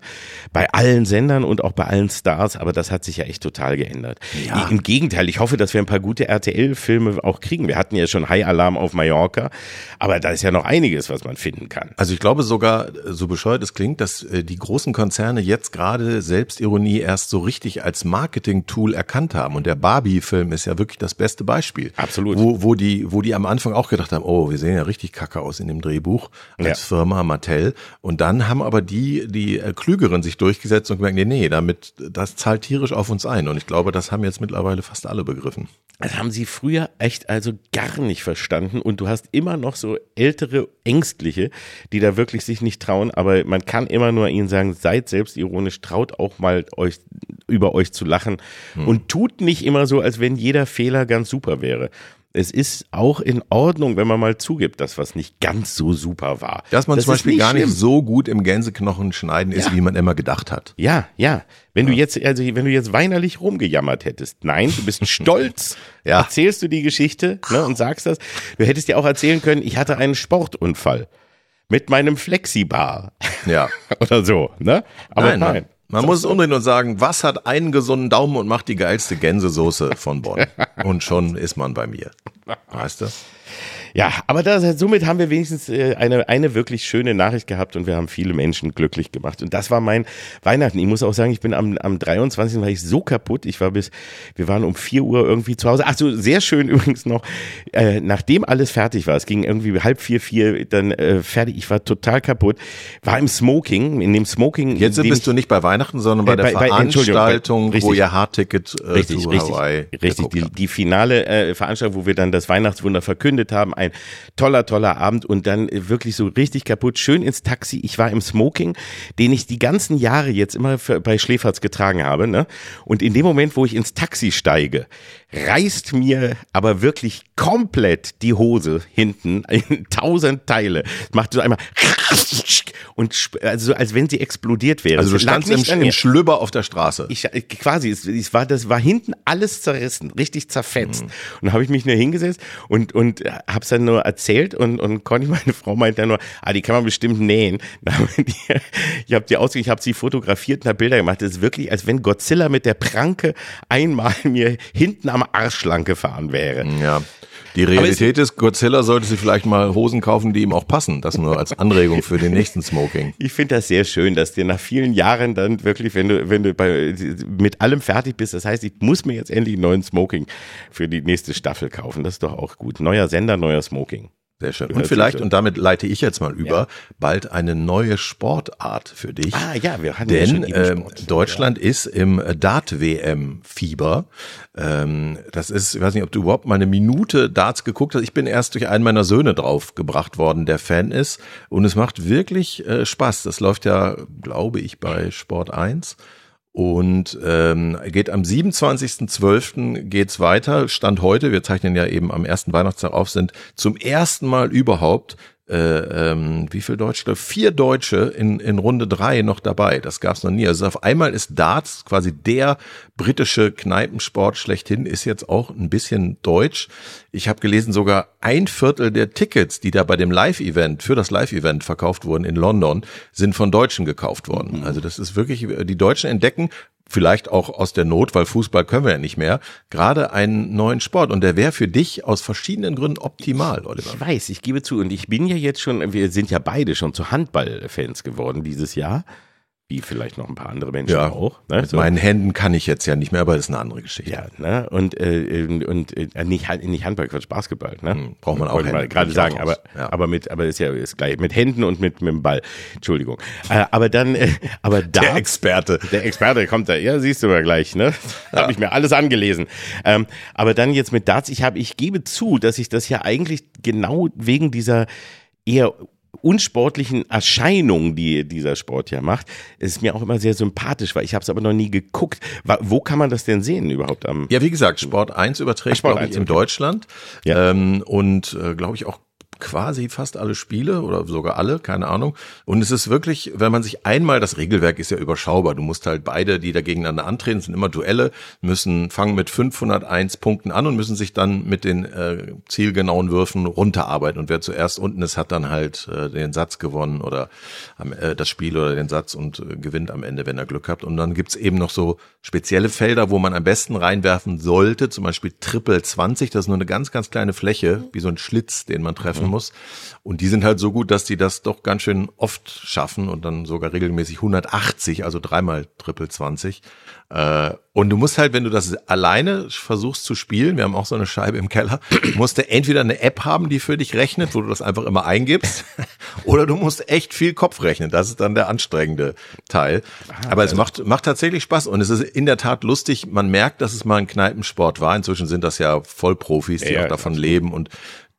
Bei allen Sendern und auch bei allen Stars, aber das hat sich ja echt total geändert. Ja. Im Gegenteil, ich hoffe, dass wir ein paar gute RTL-Filme auch kriegen. Wir hatten ja schon High Alarm auf Mallorca, aber da ist ja noch einiges, was man finden kann. Also ich glaube sogar, so bescheuert es klingt, dass äh, die großen Konzerne jetzt gerade Selbstironie erst so richtig als Marketing-Tool erkannt haben. Und der Barbie-Film ist ja wirklich das beste Beispiel. Absolut. Wo, wo, die, wo die am Anfang auch gedacht haben, oh, wir sehen ja richtig kacke aus in dem Drehbuch als ja. Firma Mattel. Und dann haben aber die, die äh, Klügeren sich durchgesetzt und gemerkt, nee, nee, damit, das zahlt tierisch auf uns ein. Und ich glaube, das haben jetzt mittlerweile fast alle begriffen. Das haben sie früher echt also gar nicht verstanden und du hast immer noch so ältere Ängstliche, die da wirklich sich nicht trauen, aber man kann immer nur ihnen sagen, seid selbstironisch, traut auch mal euch über euch zu lachen hm. und tut nicht immer so, als wenn jeder Fehler ganz super wäre es ist auch in Ordnung, wenn man mal zugibt, dass was nicht ganz so super war. Dass man das zum Beispiel nicht gar schlimm. nicht so gut im Gänseknochen schneiden ist, Ja. wie man immer gedacht hat. Ja, ja. Wenn du jetzt, also wenn du jetzt weinerlich rumgejammert hättest, nein, du bist stolz, Ja. erzählst du die Geschichte ne, und sagst das. Du hättest dir auch erzählen können, ich hatte einen Sportunfall mit meinem Flexibar Ja. oder so, ne? Aber nein. nein. Man, man muss es umdrehen und sagen, was hat einen gesunden Daumen und macht die geilste Gänsesoße von Bonn? Und schon ist man bei mir. Weißt du? Ja, aber das, somit haben wir wenigstens äh, eine, eine wirklich schöne Nachricht gehabt und wir haben viele Menschen glücklich gemacht. Und das war mein Weihnachten. Ich muss auch sagen, ich bin am, am 23. war ich so kaputt. Ich war bis, wir waren um 4 Uhr irgendwie zu Hause. Ach so, sehr schön übrigens noch, äh, nachdem alles fertig war, es ging irgendwie halb vier, vier, dann äh, fertig, ich war total kaputt, war im Smoking, in dem Smoking. Jetzt bist du nicht bei Weihnachten, sondern bei Äh, der bei- Entschuldigung, Veranstaltung, bei- wo richtig. ihr Hardticket äh, Richtig, zu richtig, Hawaii richtig. Die, die finale äh, Veranstaltung, wo wir dann das Weihnachtswunder verkündet haben, ein toller, toller Abend und dann äh, wirklich so richtig kaputt, schön ins Taxi. Ich war im Smoking, den ich die ganzen Jahre jetzt immer für, bei Schläferz getragen habe, ne? Und in dem Moment, wo ich ins Taxi steige, reißt mir aber wirklich komplett die Hose hinten in tausend Teile. Macht so einmal und also als wenn sie explodiert wäre. Also du Es standst im, im mir. Schlüpper auf der Straße. Ich quasi, es, es war das war hinten alles zerrissen, richtig zerfetzt. Und dann habe ich mich nur hingesetzt und und äh, hab's dann nur erzählt und und Conny, meine Frau, meinte dann nur, ah, die kann man bestimmt nähen. Die, ich habe die ausge, ich habe sie fotografiert und hab Bilder gemacht. Das ist wirklich, als wenn Godzilla mit der Pranke einmal mir hinten am Arsch lang gefahren wäre. Ja. Die Realität ist, Godzilla sollte sich vielleicht mal Hosen kaufen, die ihm auch passen. Das nur als Anregung für den nächsten Smoking. Ich finde das sehr schön, dass dir nach vielen Jahren dann wirklich, wenn du, wenn du bei, mit allem fertig bist, das heißt, ich muss mir jetzt endlich einen neuen Smoking für die nächste Staffel kaufen. Das ist doch auch gut. Neuer Sender, neuer Smoking. Sehr schön. Und vielleicht, und damit leite ich jetzt mal über, bald eine neue Sportart für dich. Ah ja, wir hatten ja Denn schon eben ähm. Deutschland ist im Dart-WM-Fieber. Ähm, das ist, ich weiß nicht, ob du überhaupt mal eine Minute Darts geguckt hast. Ich bin erst durch einen meiner Söhne draufgebracht worden, der Fan ist. Und es macht wirklich äh, Spaß. Das läuft ja, glaube ich, bei Sport 1. Und ähm, geht am 27.12. geht's weiter. Stand heute, wir zeichnen ja eben am ersten Weihnachtstag auf, sind zum ersten Mal überhaupt äh, ähm, wie viel Deutsche? Vier Deutsche in, in Runde drei noch dabei. Das gab's noch nie. Also auf einmal ist Darts quasi der britische Kneipensport schlechthin, ist jetzt auch ein bisschen deutsch. Ich habe gelesen, sogar ein Viertel der Tickets, die da bei dem Live-Event, für das Live-Event verkauft wurden in London, sind von Deutschen gekauft worden. Also das ist wirklich, die Deutschen entdecken, vielleicht auch aus der Not, weil Fußball können wir ja nicht mehr, gerade einen neuen Sport. Und der wäre für dich aus verschiedenen Gründen optimal, Oliver. Ich weiß, ich gebe zu. Und ich bin ja jetzt schon, wir sind ja beide schon zu Handballfans geworden dieses Jahr. Wie vielleicht noch ein paar andere Menschen Ja, auch. Ne? Mit meinen Händen kann ich jetzt ja nicht mehr, aber das ist eine andere Geschichte. Ja, ne? Und, äh, und äh, nicht, nicht Handball, Quatsch, Basketball, ne? Hm, braucht man auch Wollte Hände, gerade sagen, aber. Ja. aber mit, aber ist ja ist gleich mit Händen und mit, mit dem Ball. Entschuldigung. Äh, aber dann, äh, aber da. Der Experte. Der Experte kommt da, ja, siehst du mal gleich, ne? Habe ich mir alles angelesen. Ähm, aber dann jetzt mit Darts, ich habe, ich gebe zu, dass ich das ja eigentlich genau wegen dieser eher unsportlichen Erscheinung, die dieser Sport ja macht, ist mir auch immer sehr sympathisch, weil ich habe es aber noch nie geguckt. Wo kann man das denn sehen überhaupt am? Ja, wie gesagt, Sport 1 überträgt, Sport glaube 1, ich, in okay. Deutschland. Ja. Ähm, und äh, glaube ich auch quasi fast alle Spiele oder sogar alle, keine Ahnung. Und es ist wirklich, wenn man sich einmal, das Regelwerk ist ja überschaubar, du musst halt beide, die da gegeneinander antreten, sind immer Duelle, müssen fangen mit 501 Punkten an und müssen sich dann mit den äh, zielgenauen Würfen runterarbeiten. Und wer zuerst unten ist, hat dann halt äh, den Satz gewonnen oder äh, das Spiel oder den Satz und äh, gewinnt am Ende, wenn er Glück hat. Und dann gibt's eben noch so spezielle Felder, wo man am besten reinwerfen sollte, zum Beispiel Triple 20, das ist nur eine ganz, ganz kleine Fläche, wie so ein Schlitz, den man treffen muss. Und die sind halt so gut, dass die das doch ganz schön oft schaffen und dann sogar regelmäßig 180, also dreimal Triple 20. Äh, und du musst halt, wenn du das alleine versuchst zu spielen, wir haben auch so eine Scheibe im Keller, musst du entweder eine App haben, die für dich rechnet, wo du das einfach immer eingibst, oder du musst echt viel Kopf rechnen. Das ist dann der anstrengende Teil. Aber es macht, macht tatsächlich Spaß und es ist in der Tat lustig. Man merkt, dass es mal ein Kneipensport war. Inzwischen sind das ja Vollprofis, die Ja, auch davon leben und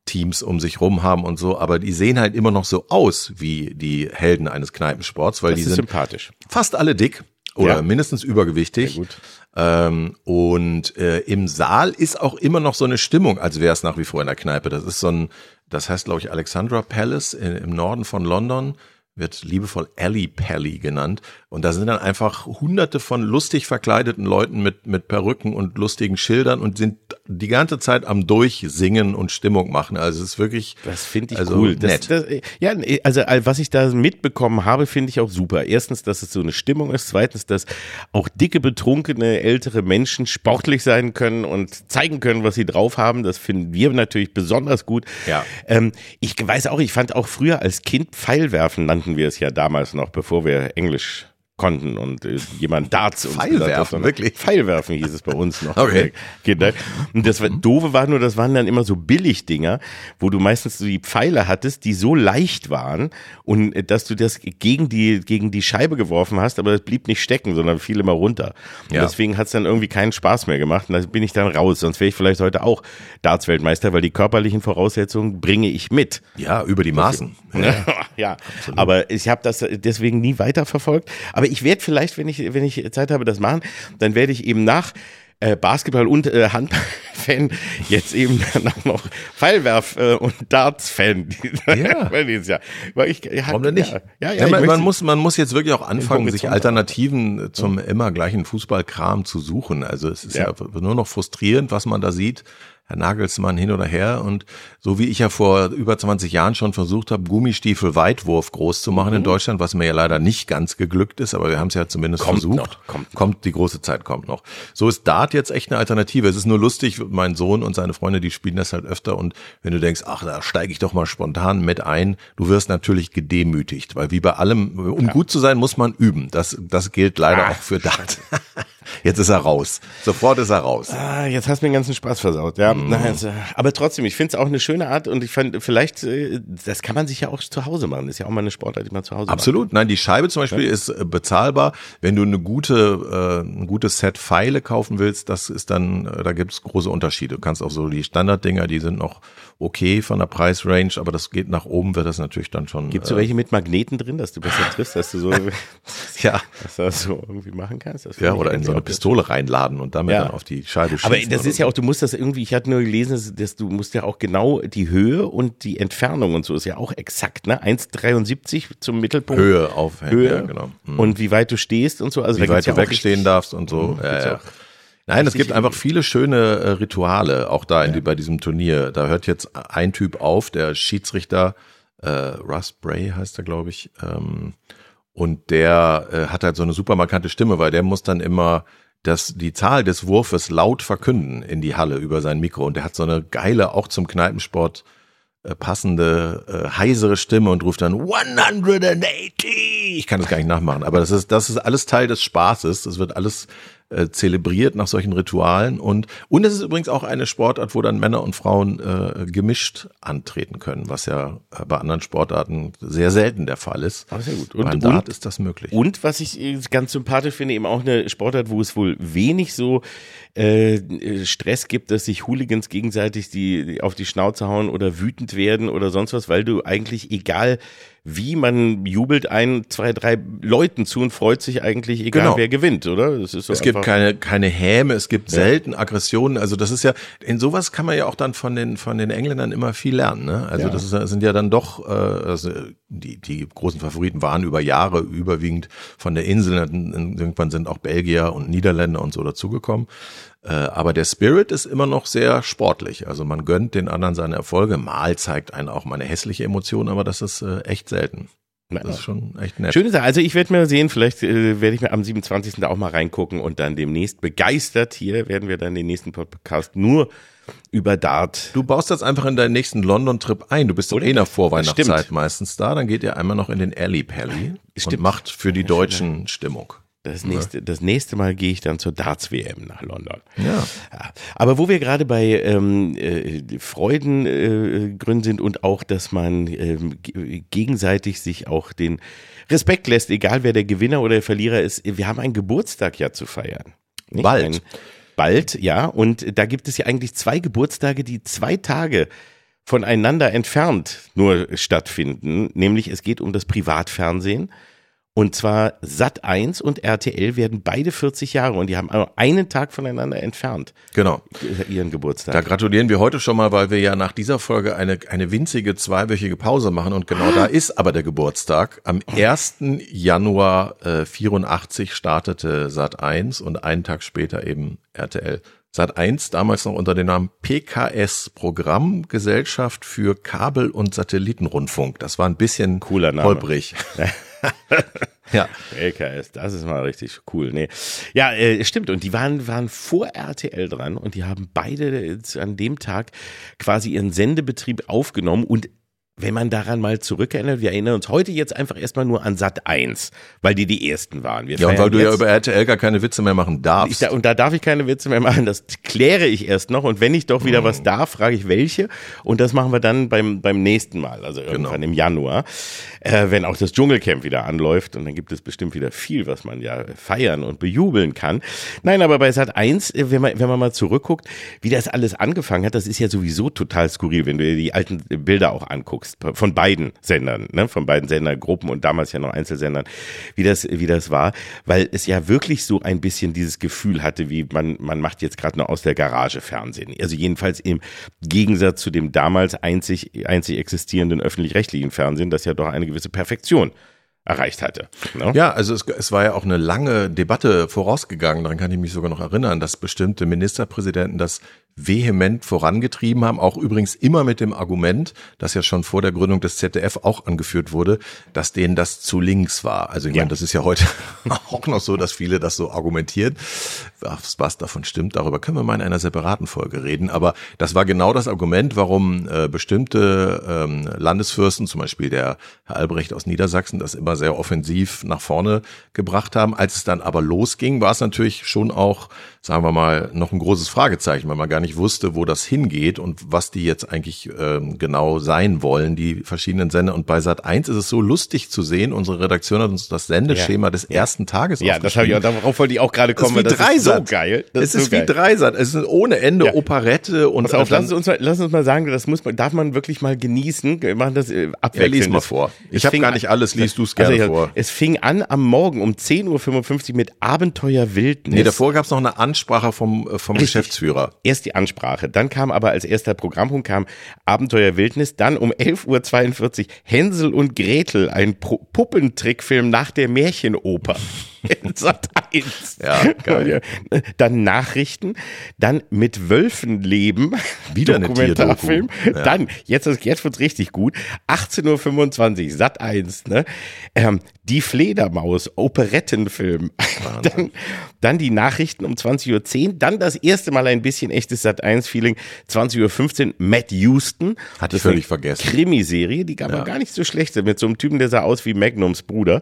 Teams um sich rum haben und so, aber die sehen halt immer noch so aus wie die Helden eines Kneipensports, weil Das die sind sympathisch. fast alle dick oder Ja. mindestens übergewichtig. Sehr gut. Ähm, und äh, im Saal ist auch immer noch so eine Stimmung, als wäre es nach wie vor in der Kneipe. Das ist so ein, das heißt, glaube ich, Alexandra Palace in, im Norden von London wird liebevoll Alley Pally genannt. Und da sind dann einfach hunderte von lustig verkleideten Leuten mit, mit Perücken und lustigen Schildern und sind die ganze Zeit am Durchsingen und Stimmung machen. Also es ist wirklich Das finde ich also cool. Das, nett. Das, ja, also äh, was ich da mitbekommen habe, finde ich auch super. Erstens, dass es so eine Stimmung ist. Zweitens, dass auch dicke, betrunkene, ältere Menschen sportlich sein können und zeigen können, was sie drauf haben. Das finden wir natürlich besonders gut. Ja. Ähm, ich weiß auch, ich fand auch früher als Kind Pfeilwerfen nannten wir es ja damals noch, bevor wir Englisch konnten und äh, jemand Darts uns Pfeilwerfen, wirklich? Pfeilwerfen hieß es bei uns noch. Okay. Kinder. Und das war, doofe war nur, das waren dann immer so Billigdinger, wo du meistens so die Pfeile hattest, die so leicht waren und äh, dass du das gegen die, gegen die Scheibe geworfen hast, aber das blieb nicht stecken, sondern fiel immer runter. Und Ja. deswegen hat es dann irgendwie keinen Spaß mehr gemacht und da bin ich dann raus. Sonst wäre ich vielleicht heute auch Darts-Weltmeister, weil die körperlichen Voraussetzungen bringe ich mit. ja über die Maßen. Ja, aber ich habe das deswegen nie weiterverfolgt. Aber ich werde vielleicht, wenn ich, wenn ich Zeit habe, das machen, dann werde ich eben nach äh, Basketball und äh, Handball-Fan jetzt eben dann auch noch Pfeilwerf- äh, und Darts-Fan. Ja. Jahr. Weil ich, ja, Warum denn nicht? Ja, ja, ja, Ja, man, man, muss, man muss jetzt wirklich auch anfangen, sich Alternativen zum immer gleichen Fußballkram zu suchen. Also es ist ja. Ja. nur noch frustrierend, was man da sieht. Herr Nagelsmann hin oder her. Und so wie ich ja vor über 20 Jahren schon versucht habe, Gummistiefel Weitwurf groß zu Mhm. machen in Deutschland, was mir ja leider nicht ganz geglückt ist, aber wir haben es ja zumindest Kommt versucht. noch, kommt noch. die große Zeit kommt noch. So ist Dart jetzt echt eine Alternative. Es ist nur lustig, mein Sohn und seine Freunde, die spielen das halt öfter und wenn du denkst, ach, da steige ich doch mal spontan mit ein, du wirst natürlich gedemütigt, weil wie bei allem, um gut zu sein, muss man üben. Das, das gilt leider Ah, auch für Dart. Jetzt ist er raus. Sofort ist er raus. Ah, jetzt hast du mir den ganzen Spaß versaut, ja. Nein, also, aber trotzdem, ich finde es auch eine schöne Art und ich fand, vielleicht, äh, das kann man sich ja auch zu Hause machen. Das ist ja auch mal eine Sportart, die man zu Hause Absolut. Nein, die Scheibe zum Beispiel ist äh, bezahlbar. Wenn du eine gute, äh, ein gutes Set Pfeile kaufen willst, das ist dann, da gibt es große Unterschiede. Du kannst auch so die Standarddinger, die sind noch okay von der Preisrange, aber das geht nach oben, wird das natürlich dann schon. Gibt es äh, welche mit Magneten drin, dass du besser triffst, dass du so, ja, dass du das so irgendwie machen kannst? Ja, oder in so eine Pistole reinladen und damit Ja. dann auf die Scheibe schießen. Aber das ist ja auch, du musst das irgendwie, ich hatte nur gelesen, dass, dass du musst ja auch genau die Höhe und die Entfernung und so ist ja auch exakt, ne? 1,73 zum Mittelpunkt. Höhe aufhängen. Höhe. Ja, genau. Mhm. Und wie weit du stehst und so. Also Wie weit ja du wegstehen richtig- darfst und so. Mhm, ja, ja. Nein, es gibt einfach viele schöne äh, Rituale, auch da in die, bei diesem Turnier. Da hört jetzt ein Typ auf, der Schiedsrichter, äh, Russ Bray heißt er, glaube ich. Ähm, und der äh, hat halt so eine super markante Stimme, weil der muss dann immer das, die Zahl des Wurfes laut verkünden in die Halle über sein Mikro. Und der hat so eine geile, auch zum Kneipensport äh, passende, äh, heisere Stimme und ruft dann 180. Ich kann das gar nicht nachmachen, aber das ist, das ist alles Teil des Spaßes. Das wird alles äh, zelebriert nach solchen Ritualen und und es ist übrigens auch eine Sportart, wo dann Männer und Frauen äh, gemischt antreten können, was ja äh, bei anderen Sportarten sehr selten der Fall ist. Ah, sehr gut. Und, Beim Dart und- ist das möglich. Und was ich äh, ganz sympathisch finde, eben auch eine Sportart, wo es wohl wenig so äh, Stress gibt, dass sich Hooligans gegenseitig die, die auf die Schnauze hauen oder wütend werden oder sonst was, weil du eigentlich egal wie man jubelt ein, zwei, drei Leuten zu und freut sich eigentlich egal Genau. wer gewinnt, oder? So Es gibt keine, keine Häme, es gibt selten Aggressionen. Also das ist ja, in sowas kann man ja auch dann von den, von den Engländern immer viel lernen. Ne? Also Ja. das ist, sind ja dann doch, äh, also die, die großen Favoriten waren über Jahre überwiegend von der Insel. Irgendwann sind auch Belgier und Niederländer und so dazugekommen. Äh, aber der Spirit ist immer noch sehr sportlich. Also man gönnt den anderen seine Erfolge. Mal zeigt einen auch mal eine hässliche Emotion, aber das ist äh, echt selten. Das ist schon echt nett. Schöne Sache. Also ich werde mal sehen, vielleicht äh, werde ich mir am 27. da auch mal reingucken und dann demnächst begeistert hier werden wir dann den nächsten Podcast nur über Dart. Du baust das einfach in deinen nächsten London-Trip ein. Du bist doch eh in der Vorweihnachtszeit meistens da. Dann geht ihr einmal noch in den Alley Pally und macht für die Deutschen Stimmung. Das nächste, das nächste Mal gehe ich dann zur Darts-WM nach London. Ja. Ja, aber wo wir gerade bei ähm, äh, Freudengründen äh, sind und auch, dass man ähm, ge- gegenseitig sich auch den Respekt lässt, egal wer der Gewinner oder der Verlierer ist. Wir haben einen Geburtstag ja zu feiern. Nicht? Bald. Ein, bald, ja. Und da gibt es ja eigentlich zwei Geburtstage, die zwei Tage voneinander entfernt nur stattfinden. Nämlich es geht um das Privatfernsehen Und zwar Sat 1 und RTL werden beide 40 Jahre und die haben einen Tag voneinander entfernt. Genau. Ihren Geburtstag. Da gratulieren wir heute schon mal, weil wir ja nach dieser Folge eine, eine winzige zweiwöchige Pause machen und genau da ist aber der Geburtstag. Am 1. Januar äh, 84 startete Sat 1 und einen Tag später eben RTL. Sat 1 damals noch unter dem Namen PKS Programmgesellschaft für Kabel- und Satellitenrundfunk. Das war ein bisschen Cooler Name. holprig. ja. LKS, das ist mal richtig cool. Nee. Ja, äh, stimmt. Und die waren, waren vor RTL dran und die haben beide an dem Tag quasi ihren Sendebetrieb aufgenommen und wenn man daran mal zurückerinnert, wir erinnern uns heute jetzt einfach erstmal nur an Sat 1, weil die die ersten waren. Wir ja, und weil du ja über RTL gar keine Witze mehr machen darfst. Ich, und da darf ich keine Witze mehr machen, das kläre ich erst noch. Und wenn ich doch wieder was darf, frage ich welche. Und das machen wir dann beim, beim nächsten Mal, also irgendwann genau. im Januar, äh, wenn auch das Dschungelcamp wieder anläuft. Und dann gibt es bestimmt wieder viel, was man ja feiern und bejubeln kann. Nein, aber bei Sat 1, äh, wenn man, wenn man mal zurückguckt, wie das alles angefangen hat, das ist ja sowieso total skurril, wenn du dir die alten Bilder auch anguckst von beiden Sendern, ne, von beiden Sendergruppen und damals ja noch Einzelsendern, wie das, wie das war, weil es ja wirklich so ein bisschen dieses Gefühl hatte, wie man, man macht jetzt gerade noch aus der Garage Fernsehen. Also jedenfalls im Gegensatz zu dem damals einzig, einzig existierenden öffentlich-rechtlichen Fernsehen, das ja doch eine gewisse Perfektion erreicht hatte. Ne? Ja, also es, es war ja auch eine lange Debatte vorausgegangen, daran kann ich mich sogar noch erinnern, dass bestimmte Ministerpräsidenten das vehement vorangetrieben haben, auch übrigens immer mit dem Argument, das ja schon vor der Gründung des ZDF auch angeführt wurde, dass denen das zu links war. Also ich ja. meine, das ist ja heute auch noch so, dass viele das so argumentieren. Was, was davon stimmt, darüber können wir mal in einer separaten Folge reden. Aber das war genau das Argument, warum äh, bestimmte ähm, Landesfürsten, zum Beispiel der Herr Albrecht aus Niedersachsen, das immer sehr offensiv nach vorne gebracht haben. Als es dann aber losging, war es natürlich schon auch, sagen wir mal, noch ein großes Fragezeichen, weil man gar nicht wusste, wo das hingeht und was die jetzt eigentlich ähm, genau sein wollen, die verschiedenen Sender. Und bei Sat 1 ist es so lustig zu sehen, unsere Redaktion hat uns das Sendeschema ja. des ersten Tages Ja, das habe ich auch, darauf wollte ich auch gerade kommen. Das ist, wie das ist so geil. Das es ist, so wie Dreisat. Es ist ohne Ende ja. Operette und. Pass auf, lass uns, mal, lass uns mal sagen, das muss man, darf man wirklich mal genießen. Wir machen das äh, abwechselnd. Ja, lies mal vor. Ich habe gar nicht alles, liest du es gerne also, vor. Es fing an am Morgen um 10.55 Uhr mit Abenteuer Wildnis. Nee, davor gab es noch eine Ansprache vom, äh, vom Geschäftsführer. Erst die Ansprache, dann kam aber als erster Programmpunkt kam Abenteuer Wildnis, dann um 11.42 Uhr Hänsel und Gretel, ein Puppentrickfilm nach der Märchenoper. Sat 1. Ja, geil. Dann Nachrichten, dann mit Wölfen leben, wieder Dokumentarfilm. Ja. Dann, jetzt, jetzt wird's richtig gut, 18.25 Uhr, Sat 1, ne? Ähm, die Fledermaus, Operettenfilm. dann, dann die Nachrichten um 20.10 Uhr, dann das erste Mal ein bisschen echtes Sat 1-Feeling, 20.15 Uhr, Matt Houston. Hatte ich völlig vergessen. Krimiserie, die gab ja. gar nicht so schlecht, mit so einem Typen, der sah aus wie Magnums Bruder.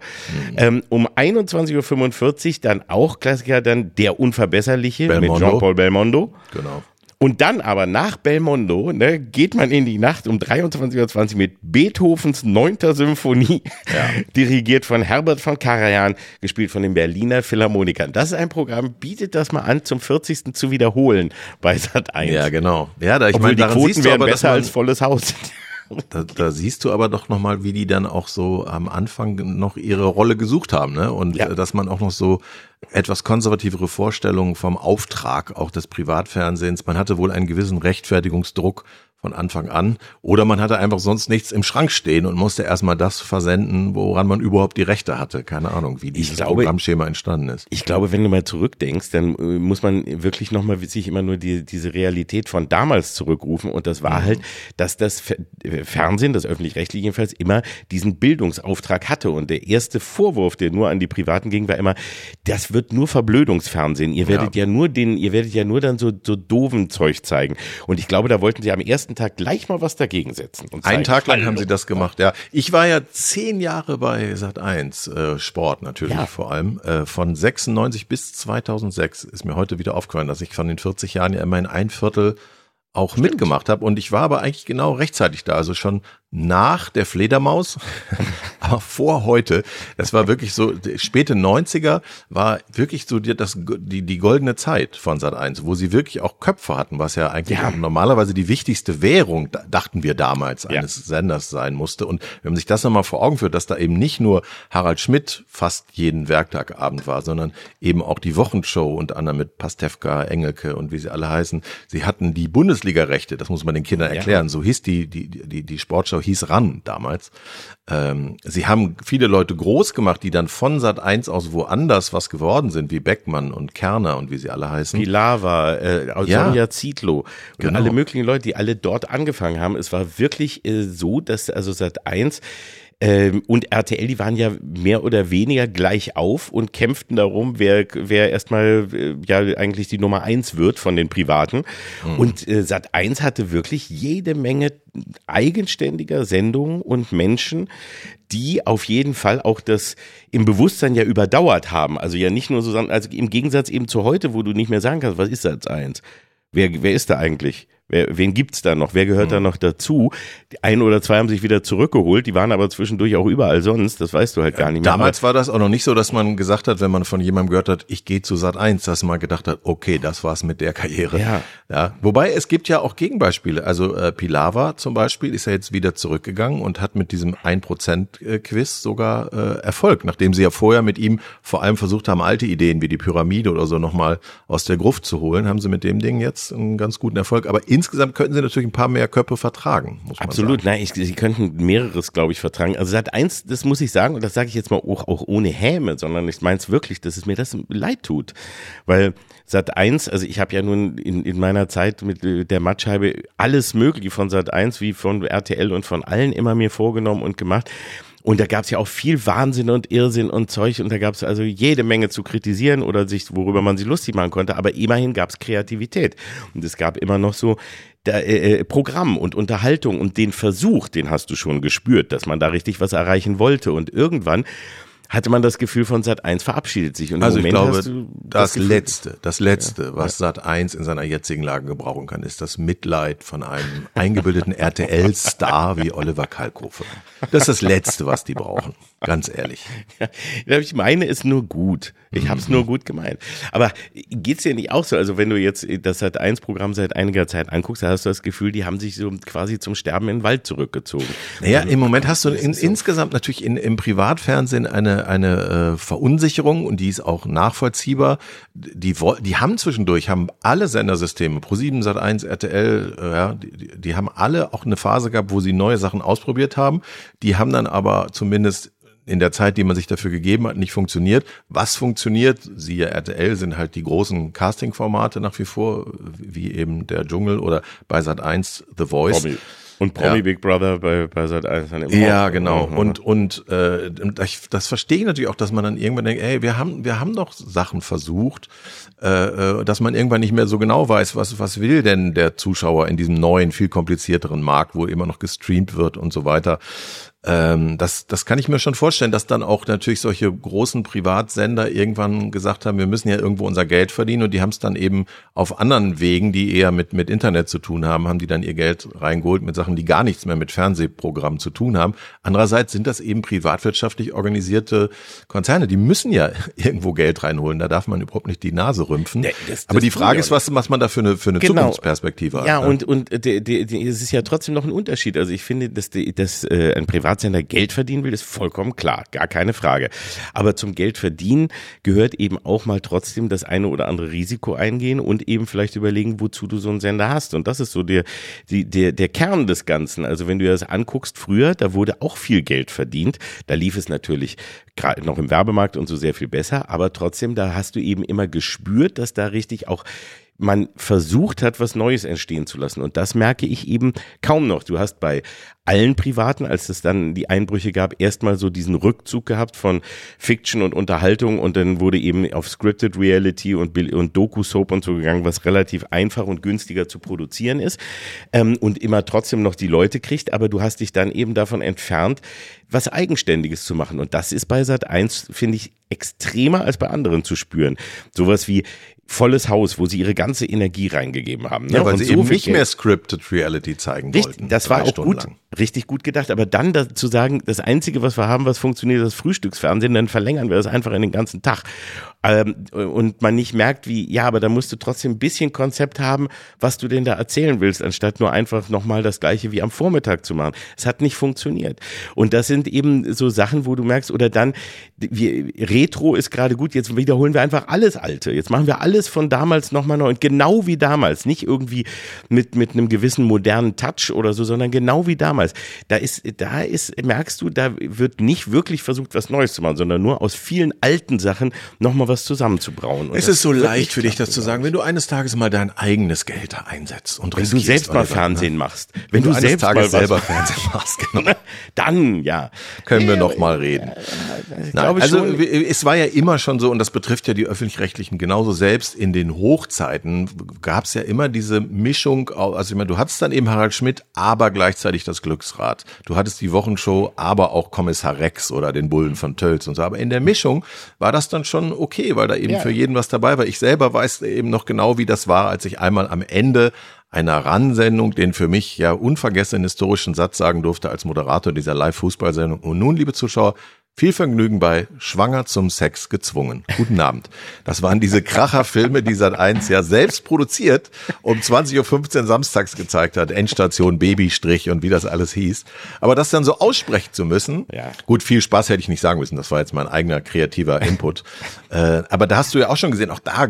Mhm. Ähm, um 21.45 Uhr 45 dann auch Klassiker, dann Der Unverbesserliche Belmondo. mit Jean-Paul Belmondo. Genau. Und dann aber nach Belmondo ne, geht man in die Nacht um 23.20 Uhr mit Beethovens neunter Symphonie, ja. dirigiert von Herbert von Karajan, gespielt von den Berliner Philharmonikern. Das ist ein Programm, bietet das mal an, zum 40. zu wiederholen bei Sat 1. Ja, genau. Ja, da ich meine, die Quoten wären besser als volles Haus. Da, da siehst du aber doch nochmal, wie die dann auch so am Anfang noch ihre Rolle gesucht haben, ne? Und ja. dass man auch noch so etwas konservativere Vorstellungen vom Auftrag auch des Privatfernsehens. Man hatte wohl einen gewissen Rechtfertigungsdruck von Anfang an. Oder man hatte einfach sonst nichts im Schrank stehen und musste erstmal das versenden, woran man überhaupt die Rechte hatte. Keine Ahnung, wie dieses glaube, Programmschema entstanden ist. Ich glaube, wenn du mal zurückdenkst, dann äh, muss man wirklich nochmal sich immer nur die, diese Realität von damals zurückrufen. Und das war mhm. halt, dass das Fernsehen, das öffentlich-rechtliche jedenfalls, immer diesen Bildungsauftrag hatte. Und der erste Vorwurf, der nur an die Privaten ging, war immer, das wird nur Verblödungsfernsehen. Ihr werdet ja, ja nur den, ihr werdet ja nur dann so, so doofen Zeug zeigen. Und ich glaube, da wollten sie am ersten Tag gleich mal was dagegen setzen. Und Einen Tag lang haben sie das gemacht, ja. Ich war ja zehn Jahre bei Sat 1, äh, Sport natürlich ja. vor allem. Äh, von 96 bis 2006 ist mir heute wieder aufgefallen, dass ich von den 40 Jahren ja immer in ein Viertel auch Stimmt. mitgemacht habe und ich war aber eigentlich genau rechtzeitig da, also schon nach der Fledermaus, aber vor heute. Das war wirklich so, späte 90er war wirklich so die, das, die, die goldene Zeit von Sat 1, wo sie wirklich auch Köpfe hatten, was ja eigentlich ja. normalerweise die wichtigste Währung, dachten wir damals, eines ja. Senders sein musste. Und wenn man sich das nochmal vor Augen führt, dass da eben nicht nur Harald Schmidt fast jeden Werktagabend war, sondern eben auch die Wochenshow und anderem mit Pastewka, Engelke und wie sie alle heißen. Sie hatten die Bundesliga-Rechte, das muss man den Kindern erklären. Ja. So hieß die, die, die, die Sportschau hieß RAN damals. Ähm, sie haben viele Leute groß gemacht, die dann von Sat 1 aus woanders was geworden sind, wie Beckmann und Kerner und wie sie alle heißen. Pilawa, äh, Sonja ja. Zietlow und genau. alle möglichen Leute, die alle dort angefangen haben. Es war wirklich äh, so, dass also Sat 1 ähm, und RTL, die waren ja mehr oder weniger gleich auf und kämpften darum, wer, wer erstmal äh, ja eigentlich die Nummer eins wird von den Privaten. Mhm. Und äh, Sat 1 hatte wirklich jede Menge eigenständiger Sendungen und Menschen, die auf jeden Fall auch das im Bewusstsein ja überdauert haben. Also ja nicht nur so, also im Gegensatz eben zu heute, wo du nicht mehr sagen kannst, was ist Sat 1? Wer, wer ist da eigentlich? Wer, wen gibt's da noch? Wer gehört mhm. da noch dazu? Ein oder zwei haben sich wieder zurückgeholt, die waren aber zwischendurch auch überall sonst, das weißt du halt gar nicht mehr. Damals war das auch noch nicht so, dass man gesagt hat, wenn man von jemandem gehört hat, ich gehe zu Sat 1, dass man gedacht hat, okay, das war's mit der Karriere. Ja. ja. Wobei es gibt ja auch Gegenbeispiele. Also äh, Pilava zum Beispiel ist ja jetzt wieder zurückgegangen und hat mit diesem 1% Quiz sogar äh, Erfolg, nachdem sie ja vorher mit ihm vor allem versucht haben, alte Ideen wie die Pyramide oder so nochmal aus der Gruft zu holen, haben sie mit dem Ding jetzt einen ganz guten Erfolg. Aber insgesamt könnten sie natürlich ein paar mehr Köpfe vertragen. Muss man Absolut, sagen. nein, ich, sie könnten mehreres, glaube ich, vertragen. Also seit eins, das muss ich sagen, und das sage ich jetzt mal auch, auch ohne Häme, sondern ich meine es wirklich, dass es mir das leid tut. Weil Sat 1, also ich habe ja nun in, in meiner Zeit mit der Mattscheibe alles mögliche von Sat 1 wie von RTL und von allen immer mir vorgenommen und gemacht. Und da gab es ja auch viel Wahnsinn und Irrsinn und Zeug und da gab es also jede Menge zu kritisieren oder sich, worüber man sich lustig machen konnte, aber immerhin gab es Kreativität. Und es gab immer noch so der, äh, äh, Programm und Unterhaltung und den Versuch, den hast du schon gespürt, dass man da richtig was erreichen wollte. Und irgendwann hatte man das Gefühl von Sat 1 verabschiedet sich. Und also ich glaube, das, das letzte, das letzte, ja, was ja. Sat 1 in seiner jetzigen Lage gebrauchen kann, ist das Mitleid von einem eingebildeten RTL-Star wie Oliver Kalkofe. Das ist das letzte, was die brauchen. Ganz ehrlich. Ja, ich meine es nur gut. Ich habe es nur gut gemeint. Aber geht's dir nicht auch so? Also wenn du jetzt das Sat 1 Programm seit einiger Zeit anguckst, da hast du das Gefühl, die haben sich so quasi zum Sterben in den Wald zurückgezogen. Naja, also, im Moment hast du in, so. insgesamt natürlich in, im Privatfernsehen eine, eine äh, Verunsicherung und die ist auch nachvollziehbar. Die, die haben zwischendurch, haben alle Sendersysteme, Pro7, Sat 1, RTL, äh, ja, die, die haben alle auch eine Phase gehabt, wo sie neue Sachen ausprobiert haben. Die haben dann aber zumindest in der Zeit, die man sich dafür gegeben hat, nicht funktioniert. Was funktioniert, siehe RTL, sind halt die großen Casting-Formate nach wie vor, wie eben der Dschungel oder bei Sat 1 The Voice. Promi. Und Promi ja. Big Brother bei, bei Sat 1 dann immer Ja, genau. Mhm. Und, und äh, das, das verstehe ich natürlich auch, dass man dann irgendwann denkt, ey, wir haben, wir haben doch Sachen versucht, äh, äh, dass man irgendwann nicht mehr so genau weiß, was, was will denn der Zuschauer in diesem neuen, viel komplizierteren Markt, wo immer noch gestreamt wird und so weiter. Ähm, das, das kann ich mir schon vorstellen, dass dann auch natürlich solche großen Privatsender irgendwann gesagt haben, wir müssen ja irgendwo unser Geld verdienen und die haben es dann eben auf anderen Wegen, die eher mit, mit Internet zu tun haben, haben die dann ihr Geld reingeholt mit Sachen, die gar nichts mehr mit Fernsehprogrammen zu tun haben. Andererseits sind das eben privatwirtschaftlich organisierte Konzerne, die müssen ja irgendwo Geld reinholen, da darf man überhaupt nicht die Nase rümpfen. Ja, das, das Aber die Frage ist, was, was man da für eine, für eine genau. Zukunftsperspektive hat. Ja, ne? und, und de, es ist ja trotzdem noch ein Unterschied. Also ich finde, dass, dass äh, ein Privat Privatsender Geld verdienen will, ist vollkommen klar, gar keine Frage. Aber zum Geld verdienen gehört eben auch mal trotzdem das eine oder andere Risiko eingehen und eben vielleicht überlegen, wozu du so einen Sender hast. Und das ist so der, die, der, der Kern des Ganzen. Also wenn du dir das anguckst, früher, da wurde auch viel Geld verdient. Da lief es natürlich noch im Werbemarkt und so sehr viel besser, aber trotzdem, da hast du eben immer gespürt, dass da richtig auch man versucht hat, was Neues entstehen zu lassen. Und das merke ich eben kaum noch. Du hast bei allen Privaten, als es dann die Einbrüche gab, erstmal so diesen Rückzug gehabt von Fiction und Unterhaltung und dann wurde eben auf Scripted Reality und, und Doku-Soap und so gegangen, was relativ einfach und günstiger zu produzieren ist ähm, und immer trotzdem noch die Leute kriegt, aber du hast dich dann eben davon entfernt, was Eigenständiges zu machen. Und das ist bei Sat 1, finde ich, extremer als bei anderen zu spüren. Sowas wie volles Haus, wo sie ihre ganze Energie reingegeben haben. Ne? Ja, weil Und sie so eben nicht mehr Scripted Reality zeigen Richtig, wollten. das war auch Stunden gut, lang. richtig gut gedacht. Aber dann da, zu sagen, das Einzige, was wir haben, was funktioniert, ist das Frühstücksfernsehen, dann verlängern wir das einfach in den ganzen Tag. Ähm, und man nicht merkt, wie, ja, aber da musst du trotzdem ein bisschen Konzept haben, was du denn da erzählen willst, anstatt nur einfach nochmal das Gleiche wie am Vormittag zu machen. Es hat nicht funktioniert. Und das sind eben so Sachen, wo du merkst, oder dann, wir, Retro ist gerade gut, jetzt wiederholen wir einfach alles Alte. Jetzt machen wir alles von damals nochmal neu. Und genau wie damals, nicht irgendwie mit, mit einem gewissen modernen Touch oder so, sondern genau wie damals. Da ist, da ist, merkst du, da wird nicht wirklich versucht, was Neues zu machen, sondern nur aus vielen alten Sachen nochmal was zusammenzubrauen. Und Es ist so leicht für dich, das zu sagen, wenn du eines Tages mal dein eigenes Geld da einsetzt und Wenn du riskierst, selbst mal Fernsehen ne? machst. Wenn, du du, eines selbst Tages mal was selber Fernsehen machst, genau. Dann, ja. können wir noch mal reden. Nein, glaube also schon. es war ja immer schon so, und das betrifft ja die öffentlich-rechtlichen genauso, selbst in den Hochzeiten gab es ja immer diese Mischung, also ich meine, du hattest dann eben Harald Schmidt, aber gleichzeitig das Glücksrad. Du hattest die Wochenshow, aber auch Kommissar Rex oder den Bullen von Tölz und so. Aber in der Mischung war das dann schon okay, weil da eben Ja. für jeden was dabei war. Ich selber weiß eben noch genau, wie das war, als ich einmal am Ende einer RAN-Sendung den für mich ja unvergessenen historischen Satz sagen durfte als Moderator dieser Live-Fußballsendung. Und nun, liebe Zuschauer, viel Vergnügen bei Schwanger zum Sex gezwungen. Guten Abend. Das waren diese Kracherfilme, die Sat1 ja selbst produziert, um 20.15 Uhr samstags gezeigt hat. Endstation, Babystrich und wie das alles hieß. Aber das dann so aussprechen zu müssen, Ja. gut, viel Spaß hätte ich nicht sagen müssen. Das war jetzt mein eigener kreativer Input. äh, aber da hast du ja auch schon gesehen, auch da,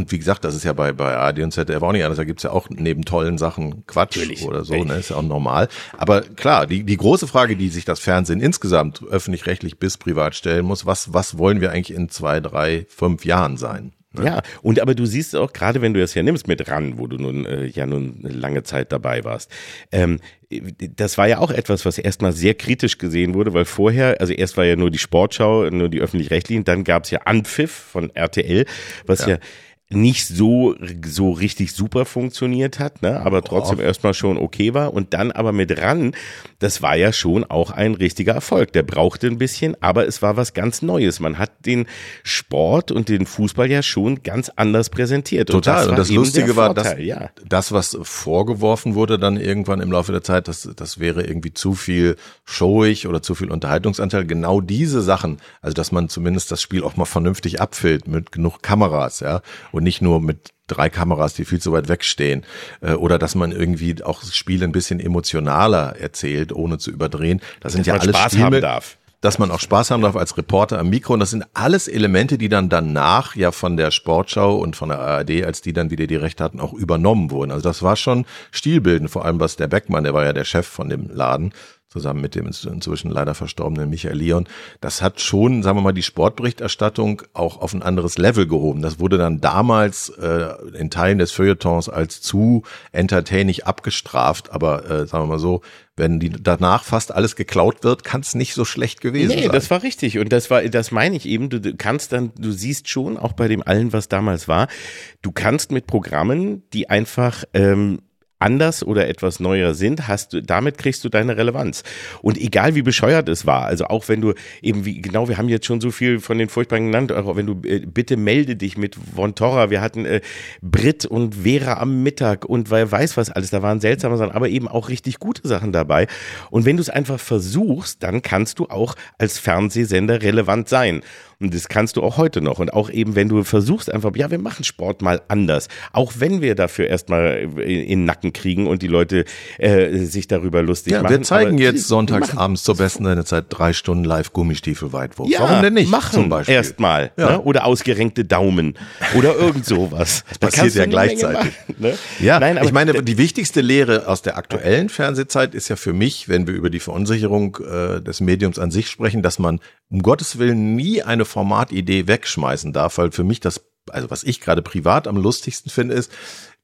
und wie gesagt, das ist ja bei, bei ARD und ZDF auch nicht anders. Da gibt's ja auch neben tollen Sachen Quatsch Natürlich. oder so, ne? Ist ja auch normal. Aber klar, die, die große Frage, die sich das Fernsehen insgesamt öffentlich-rechtlich bis privat stellen muss, was, was wollen wir eigentlich in zwei, drei, fünf Jahren sein? Ja, und aber du siehst auch, gerade wenn du das ja nimmst mit ran, wo du nun äh, ja nun eine lange Zeit dabei warst, ähm, das war ja auch etwas, was erstmal sehr kritisch gesehen wurde, weil vorher, also erst war ja nur die Sportschau, nur die öffentlich-rechtlichen, dann gab's ja Anpfiff von RTL, was ja, nicht so so richtig super funktioniert hat, ne, aber trotzdem erstmal schon okay war und dann aber mit ran, das war ja schon auch ein richtiger Erfolg. Der brauchte ein bisschen, aber es war was ganz Neues. Man hat den Sport und den Fußball ja schon ganz anders präsentiert. Total. Und das eben Lustige der war, dass ja. das, was vorgeworfen wurde dann irgendwann im Laufe der Zeit, das, das wäre irgendwie zu viel showig oder zu viel Unterhaltungsanteil. Genau diese Sachen, also dass man zumindest das Spiel auch mal vernünftig abfilmt mit genug Kameras, ja, und nicht nur mit drei Kameras, die viel zu weit wegstehen, äh, oder dass man irgendwie auch das Spiel ein bisschen emotionaler erzählt, ohne zu überdrehen. Das sind Dass ja man alles Spaß Spiele, haben darf. dass man auch Spaß haben darf als Reporter am Mikro. Und das sind alles Elemente, die dann danach ja von der Sportschau und von der ARD, als die dann wieder die Rechte hatten, auch übernommen wurden. Also das war schon stilbildend, vor allem was der Beckmann, der war ja der Chef von dem Laden, zusammen mit dem inzwischen leider verstorbenen Michael Leon. Das hat schon, sagen wir mal, die Sportberichterstattung auch auf ein anderes Level gehoben. Das wurde dann damals äh, in Teilen des Feuilletons als zu entertaining abgestraft. Aber äh, sagen wir mal so, wenn die danach fast alles geklaut wird, kann es nicht so schlecht gewesen Nee, sein. das war richtig. Und das war, das meine ich eben. Du, du kannst dann, du siehst schon, auch bei dem allen, was damals war, du kannst mit Programmen, die einfach ähm, anders oder etwas neuer sind, hast du, damit kriegst du deine Relevanz. Und egal wie bescheuert es war, also auch wenn du eben wie, genau, wir haben jetzt schon so viel von den Furchtbaren genannt, auch wenn du, äh, bitte melde dich mit Von Torra, wir hatten äh, Brit und Vera am Mittag und wer weiß was alles, da waren seltsame Sachen, aber eben auch richtig gute Sachen dabei. Und wenn du es einfach versuchst, dann kannst du auch als Fernsehsender relevant sein. Und das kannst du auch heute noch. Und auch eben, wenn du versuchst einfach, ja, wir machen Sport mal anders. Auch wenn wir dafür erstmal in in den Nacken kriegen und die Leute äh, sich darüber lustig ja, machen. wir zeigen Aber jetzt sonntags machen- abends zur besten Sendezeit drei Stunden live Gummistiefel-Weitwurf. Ja, Warum denn nicht? Machen zum Beispiel. erstmal. Ja. Ne? Oder ausgerenkte Daumen. Oder irgend sowas. Das passiert ja gleichzeitig. ne? Ja, Nein, aber ich meine, die wichtigste Lehre aus der aktuellen Fernsehzeit ist ja für mich, wenn wir über die Verunsicherung äh, des Mediums an sich sprechen, dass man um Gottes Willen nie eine Formatidee wegschmeißen darf, weil für mich das, also was ich gerade privat am lustigsten finde, ist,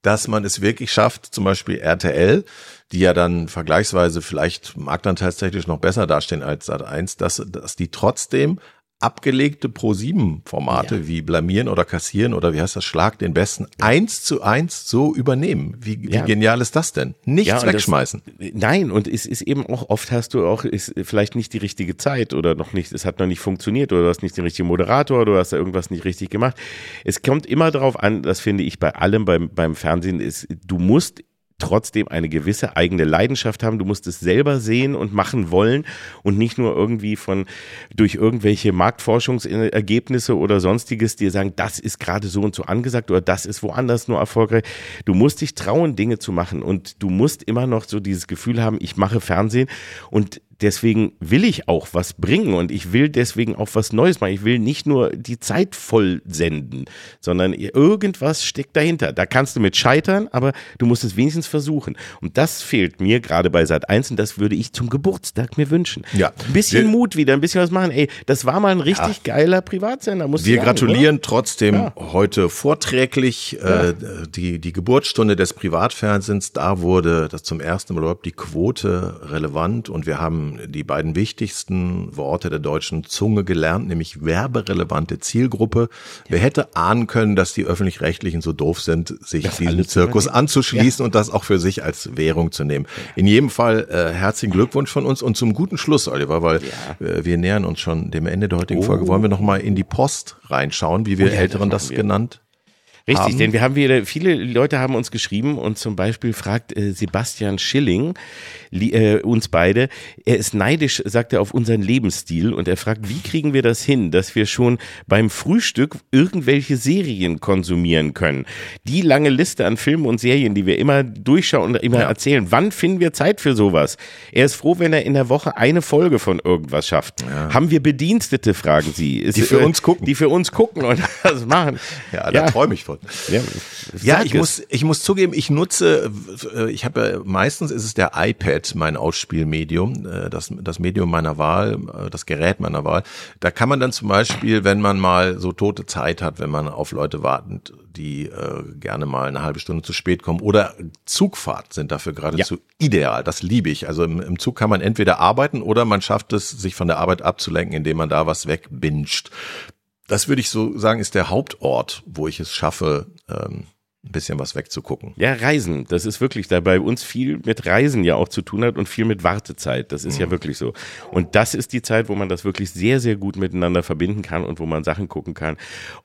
dass man es wirklich schafft, zum Beispiel RTL, die ja dann vergleichsweise vielleicht marktanteilstechnisch noch besser dastehen als Sat1, dass, dass die trotzdem abgelegte Pro-7-Formate ja. wie Blamieren oder Kassieren oder wie heißt das, Schlag den Besten, eins zu eins so übernehmen. Wie, wie ja. genial ist das denn? Nichts ja, wegschmeißen. Das, nein, und es ist eben auch, oft hast du auch, ist vielleicht nicht die richtige Zeit oder noch nicht, es hat noch nicht funktioniert oder du hast nicht den richtigen Moderator oder du hast da irgendwas nicht richtig gemacht. Es kommt immer darauf an, das finde ich bei allem beim, beim Fernsehen, ist, du musst trotzdem eine gewisse eigene Leidenschaft haben. Du musst es selber sehen und machen wollen und nicht nur irgendwie von durch irgendwelche Marktforschungsergebnisse oder sonstiges dir sagen, das ist gerade so und so angesagt oder das ist woanders nur erfolgreich. Du musst dich trauen, Dinge zu machen und du musst immer noch so dieses Gefühl haben, ich mache Fernsehen und deswegen will ich auch was bringen und ich will deswegen auch was Neues machen. Ich will nicht nur die Zeit voll senden, sondern irgendwas steckt dahinter. Da kannst du mit scheitern, aber du musst es wenigstens versuchen. Und das fehlt mir gerade bei Sat 1 und das würde ich zum Geburtstag mir wünschen. Ja. Ein bisschen wir, Mut wieder, ein bisschen was machen. Ey, das war mal ein richtig ja. geiler Privatsender. Muss wir sagen, gratulieren oder? trotzdem ja. heute vorträglich äh, die, die Geburtsstunde des Privatfernsehens. Da wurde das zum ersten Mal überhaupt die Quote relevant und wir haben die beiden wichtigsten Worte der deutschen Zunge gelernt, nämlich werberelevante Zielgruppe. Wer hätte ahnen können, dass die öffentlich-rechtlichen so doof sind, sich das diesem Zirkus anzuschließen ja. und das auch für sich als Währung zu nehmen. In jedem Fall äh, herzlichen Glückwunsch von uns und zum guten Schluss, Oliver, weil ja. äh, wir nähern uns schon dem Ende der heutigen oh. Folge. Wollen wir noch mal in die Post reinschauen, wie wir oh ja, Älteren das, das genannt Richtig, haben. denn wir haben wieder, viele Leute haben uns geschrieben und zum Beispiel fragt äh, Sebastian Schilling äh, uns beide, er ist neidisch, sagt er, auf unseren Lebensstil und er fragt, wie kriegen wir das hin, dass wir schon beim Frühstück irgendwelche Serien konsumieren können? Die lange Liste an Filmen und Serien, die wir immer durchschauen und immer ja. erzählen, wann finden wir Zeit für sowas? Er ist froh, wenn er in der Woche eine Folge von irgendwas schafft. Ja. Haben wir Bedienstete, fragen sie. Ist, die für äh, uns gucken. Die für uns gucken und das machen. Ja, da ja. träume ich von. Ja, ja ich, muss, ich muss zugeben, ich nutze, äh, ich habe ja, meistens ist es der iPad mein Ausspielmedium, äh, das, das Medium meiner Wahl, äh, das Gerät meiner Wahl. Da kann man dann zum Beispiel, wenn man mal so tote Zeit hat, wenn man auf Leute wartet, die äh, gerne mal eine halbe Stunde zu spät kommen oder Zugfahrt sind dafür geradezu ja. ideal. Das liebe ich. Also im, im Zug kann man entweder arbeiten oder man schafft es, sich von der Arbeit abzulenken, indem man da was wegbinscht das würde ich so sagen, ist der Hauptort, wo ich es schaffe, ähm, ein bisschen was wegzugucken. Ja, Reisen. Das ist wirklich da bei uns viel mit Reisen ja auch zu tun hat und viel mit Wartezeit. Das ist mhm. ja wirklich so. Und das ist die Zeit, wo man das wirklich sehr, sehr gut miteinander verbinden kann und wo man Sachen gucken kann.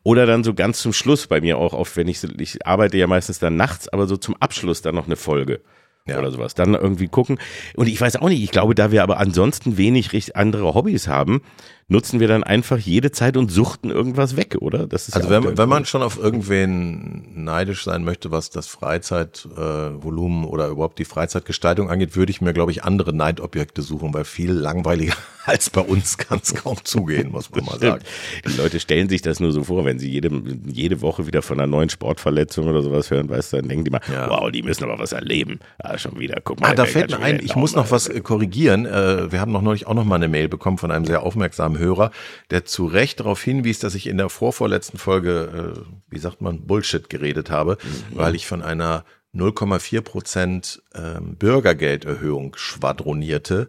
Oder dann so ganz zum Schluss bei mir auch oft, wenn ich, ich arbeite ja meistens dann nachts, aber so zum Abschluss dann noch eine Folge ja. oder sowas. Dann irgendwie gucken. Und ich weiß auch nicht, ich glaube, da wir aber ansonsten wenig andere Hobbys haben, nutzen wir dann einfach jede Zeit und suchten irgendwas weg, oder? Das ist also ja wenn, wenn man schon auf irgendwen neidisch sein möchte, was das Freizeitvolumen äh, oder überhaupt die Freizeitgestaltung angeht, würde ich mir, glaube ich, andere Neidobjekte suchen, weil viel langweiliger als bei uns kann es kaum zugehen, muss man mal sagen. Die Leute stellen sich das nur so vor, wenn sie jede, jede Woche wieder von einer neuen Sportverletzung oder sowas hören, weißt du, dann denken die mal, ja. wow, die müssen aber was erleben. Ah, schon wieder, guck mal. Ah, da fällt mir ein, ich muss noch was korrigieren. Äh, wir haben noch neulich auch noch mal eine Mail bekommen von einem sehr aufmerksamen Hörer, der zu Recht darauf hinwies, dass ich in der vorvorletzten Folge, äh, wie sagt man, Bullshit geredet habe, mhm. weil ich von einer 0,4 Prozent ähm, Bürgergelderhöhung schwadronierte.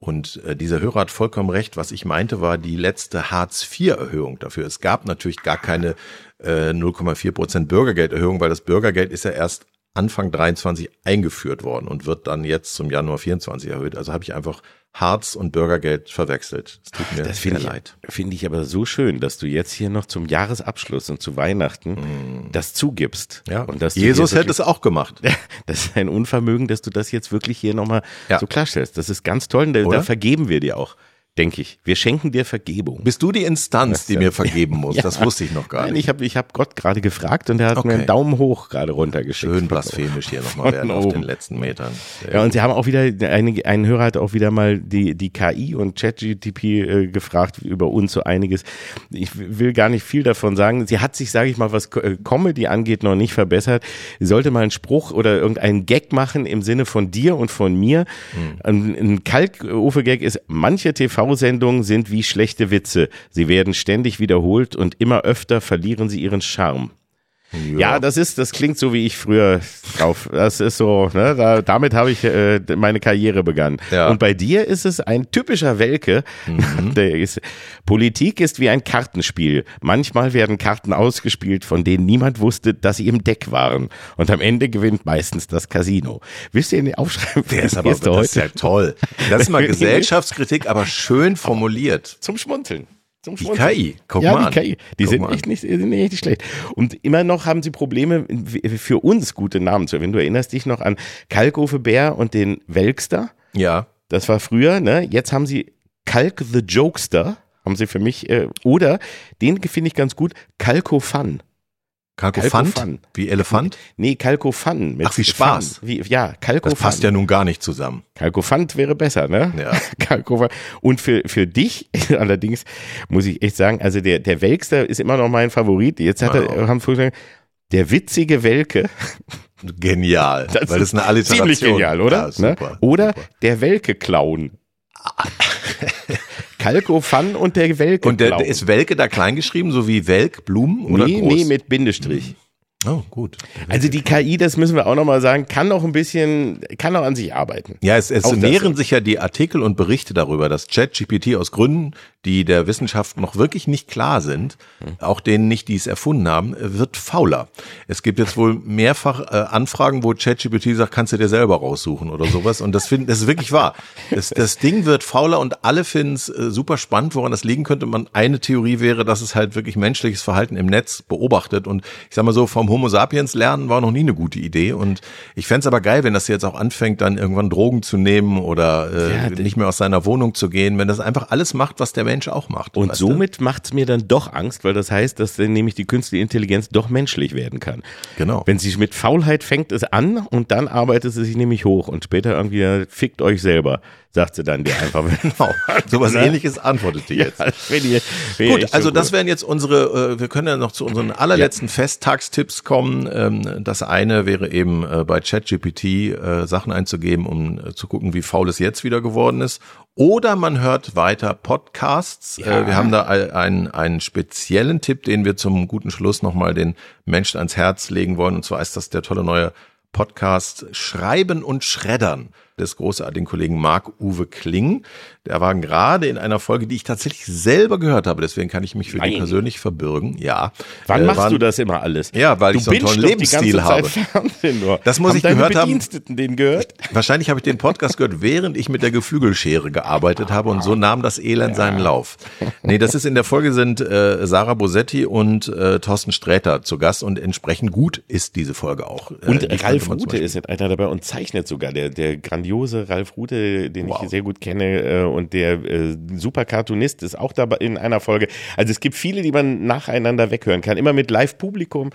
Und äh, dieser Hörer hat vollkommen recht. Was ich meinte, war die letzte Hartz-IV-Erhöhung dafür. Es gab natürlich gar keine äh, 0,4 Prozent Bürgergelderhöhung, weil das Bürgergeld ist ja erst Anfang 23 eingeführt worden und wird dann jetzt zum Januar 24 erhöht. Also habe ich einfach Harz und Bürgergeld verwechselt. Es tut mir das sehr leid. Finde ich aber so schön, dass du jetzt hier noch zum Jahresabschluss und zu Weihnachten mm. das zugibst. Ja. Und dass Jesus hätte es auch gemacht. Das ist ein Unvermögen, dass du das jetzt wirklich hier nochmal ja. so klarstellst. Das ist ganz toll. Da, da vergeben wir dir auch denke ich. Wir schenken dir Vergebung. Bist du die Instanz, die mir vergeben muss? ja. Das wusste ich noch gar nicht. Nein, ich habe ich hab Gott gerade gefragt und er hat okay. mir einen Daumen hoch gerade runtergeschickt. Schön blasphemisch hier nochmal werden auf den letzten Metern. Sehr ja, und sie haben auch wieder, eine, ein Hörer hat auch wieder mal die, die KI und ChatGTP äh, gefragt über uns so einiges. Ich will gar nicht viel davon sagen. Sie hat sich, sage ich mal, was äh, Comedy angeht, noch nicht verbessert. Sie sollte mal einen Spruch oder irgendeinen Gag machen im Sinne von dir und von mir. Hm. Ein, ein Kalkofe-Gag ist, manche TV TV-Sendungen sind wie schlechte Witze. Sie werden ständig wiederholt und immer öfter verlieren sie ihren Charme. Ja. das ist, das klingt so wie ich früher drauf. Das ist so, ne, da, damit habe ich äh, meine Karriere begangen. Ja. Und bei dir ist es ein typischer Welke. Mhm. Ist, Politik ist wie ein Kartenspiel. Manchmal werden Karten ausgespielt, von denen niemand wusste, dass sie im Deck waren. Und am Ende gewinnt meistens das Casino. Wisst ihr den Aufschreiben? Der ist aber Erste das ist ja heute? toll. Das ist mal Gesellschaftskritik, aber schön formuliert. Zum Schmunzeln. Zum Die. KI, guck ja, mal die KI. Die Guck sind echt nicht, sind echt nicht schlecht. Und immer noch haben sie Probleme, für uns gute Namen zu. Wenn du erinnerst dich noch an Kalkofe Bär und den Welkster. Ja. Das war früher, ne? Jetzt haben sie Kalk the Jokester, haben sie für mich, äh, oder den finde ich ganz gut, Kalko Fun. Kalkofant? Kalkofan. Wie Elefant? Nee, Kalko Fun. Mit Ach, wie Spaß. Fun. Wie, ja, Kalko Das passt ja nun gar nicht zusammen. Kalkofant wäre besser, ne? Ja. Kalkofa. Und für, für dich allerdings muss ich echt sagen, also der, der Welkster ist immer noch mein Favorit. Jetzt hat er, Ja. haben wir gesagt, der witzige Welke. Genial. Das weil das ist eine Alliteration Ziemlich genial, oder? Ja, super. ne? Oder super. der Welke-Clown. Kalkofan und der Welke-Clown. Und der, der ist Welke da klein geschrieben, so wie Welk, Blumen oder nee, groß? nee, mit Bindestrich. Oh, gut. Also die KI, das müssen wir auch nochmal sagen, kann noch ein bisschen, kann noch an sich arbeiten. Ja, es, es nähren sich ja die Artikel und Berichte darüber, dass ChatGPT aus Gründen, die der Wissenschaft noch wirklich nicht klar sind, auch denen nicht, die es erfunden haben, wird fauler. Es gibt jetzt wohl mehrfach äh, Anfragen, wo ChatGPT sagt, kannst du dir selber raussuchen oder sowas. Und das, find, das ist wirklich wahr. Das, das Ding wird fauler und alle finden es äh, super spannend, woran das liegen könnte. Man, eine Theorie wäre, dass es halt wirklich menschliches Verhalten im Netz beobachtet. Und ich sag mal so, vom Homo sapiens lernen war noch nie eine gute Idee. Und ich fänd's aber geil, wenn das jetzt auch anfängt, dann irgendwann Drogen zu nehmen oder äh, Ja, nicht mehr aus seiner Wohnung zu gehen, wenn das einfach alles macht, was der Mensch auch macht. Und somit macht's mir dann doch Angst, weil das heißt, dass dann nämlich die künstliche Intelligenz doch menschlich werden kann. Genau. Wenn sie mit Faulheit fängt es an und dann arbeitet sie sich nämlich hoch und später irgendwie fickt euch selber, sagt sie dann dir einfach. Genau. Sowas Ne? ähnliches antwortet die ja, jetzt. finde ich Gut, also so das wären jetzt unsere, äh, wir können ja noch zu unseren allerletzten Festtagstipps kommen. Ähm, das eine wäre eben äh, bei ChatGPT äh, Sachen einzugeben, um äh, zu gucken, wie faul es jetzt wieder geworden ist. Oder man hört weiter Podcasts. Ja. Äh, wir haben da ein- einen, einen speziellen Tipp, den wir zum guten Schluss nochmal den Menschen ans Herz legen wollen. Und zwar ist das der tolle neue Podcast Schreiben und Schreddern des großartigen Kollegen Marc-Uwe Kling. Der war gerade in einer Folge, die ich tatsächlich selber gehört habe, deswegen kann ich mich für Nein. die persönlich verbürgen. Ja. Wann Äh, machst waren- du das immer alles? Ja, weil du ich so einen tollen Lebensstil habe. Das muss haben ich gehört haben. Den gehört? Wahrscheinlich habe ich den Podcast gehört, während ich mit der Geflügelschere gearbeitet habe und so nahm das Elend seinen Lauf. Nee, das ist in der Folge sind äh, Sarah Bosetti und äh, Thorsten Sträter zu Gast und entsprechend gut ist diese Folge auch. Äh, Und Ralf Rute Beispiel- ist jetzt einer dabei und zeichnet sogar. Der, der grandiose Ralf Rute, den Wow. ich sehr gut kenne, äh, und der äh, super Cartoonist ist auch dabei in einer Folge. Also es gibt viele, die man nacheinander weghören kann, immer mit Live-Publikum.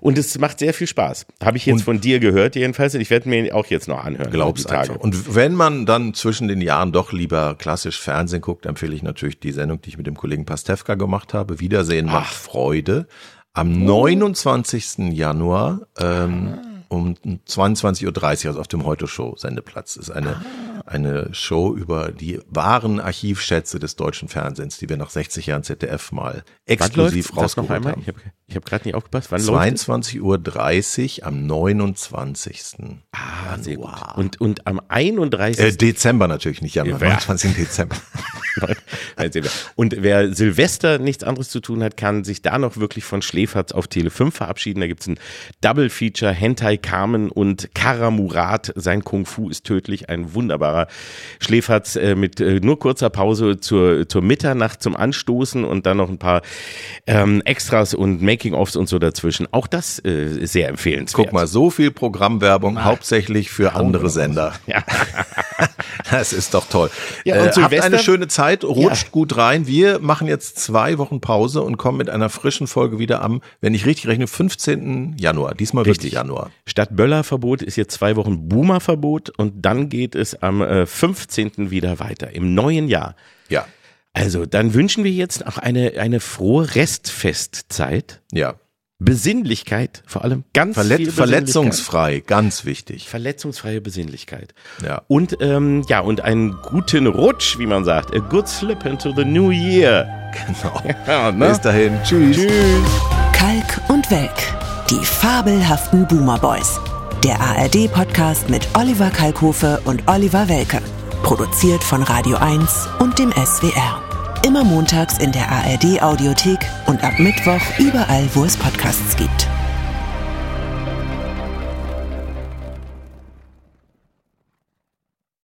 Und es macht sehr viel Spaß. Habe ich jetzt Und- von dir gehört, jedenfalls. Und ich werde mir auch jetzt noch anhören. Glaub's die Tage. einfach. Und wenn man dann zwischen den Jahren doch lieber klassisch Fernsehen guckt, empfehle ich natürlich die Sendung, die ich mit dem Kollegen Pastewka gemacht habe. Wiedersehen macht Freude. Am 29. Januar ähm, um 22.30 Uhr, also auf dem Heute-Show-Sendeplatz. Ist eine, eine Show über die wahren Archivschätze des deutschen Fernsehens, die wir nach 60 Jahren ZDF mal exklusiv rausgeholt haben. Ich habe ich hab gerade nicht aufgepasst. Wann läuft es? 22.30 Uhr am 29. Ah, sehr gut. Und, und am 31. Äh, Dezember natürlich, nicht Januar, Ja. 29. Dezember. Und wer Silvester nichts anderes zu tun hat, kann sich da noch wirklich von Schläferz auf Tele 5 verabschieden. Da gibt's ein Double-Feature, Hentai Carmen und Kara Murat. Sein Kung Fu ist tödlich. Ein wunderbarer Schläferz äh, mit äh, nur kurzer Pause zur, zur Mitternacht zum Anstoßen und dann noch ein paar ähm, Extras und Making-ofs und so dazwischen. Auch das äh, ist sehr empfehlenswert. Guck mal, so viel Programmwerbung, hauptsächlich für andere Sender. Ja. Das ist doch toll. Ja, und äh, habt eine schöne Zeit, rutscht Ja. gut rein. Wir machen jetzt zwei Wochen Pause und kommen mit einer frischen Folge wieder am, wenn ich richtig rechne, 15. Januar. Diesmal wirklich Januar. Statt Böllerverbot ist jetzt zwei Wochen Boomerverbot und dann geht es am äh, 15. wieder weiter, im neuen Jahr. Ja, Also, dann wünschen wir jetzt auch eine, eine frohe Restfestzeit. ja. Besinnlichkeit, vor allem ganz Verlet viel Besinnlichkeit. verletzungsfrei, ganz wichtig. Verletzungsfreie Besinnlichkeit. Ja. Und ähm, ja, und einen guten Rutsch, wie man sagt. A good slip into the new year. Genau. Ja, ne? Bis dahin. Tschüss. Tschüss. Kalk und Welk. Die fabelhaften Boomer Boys. Der ARD-Podcast mit Oliver Kalkofe und Oliver Welke. Produziert von Radio 1 und dem SWR. Immer montags in der ARD-Audiothek und ab Mittwoch überall, wo es Podcasts gibt.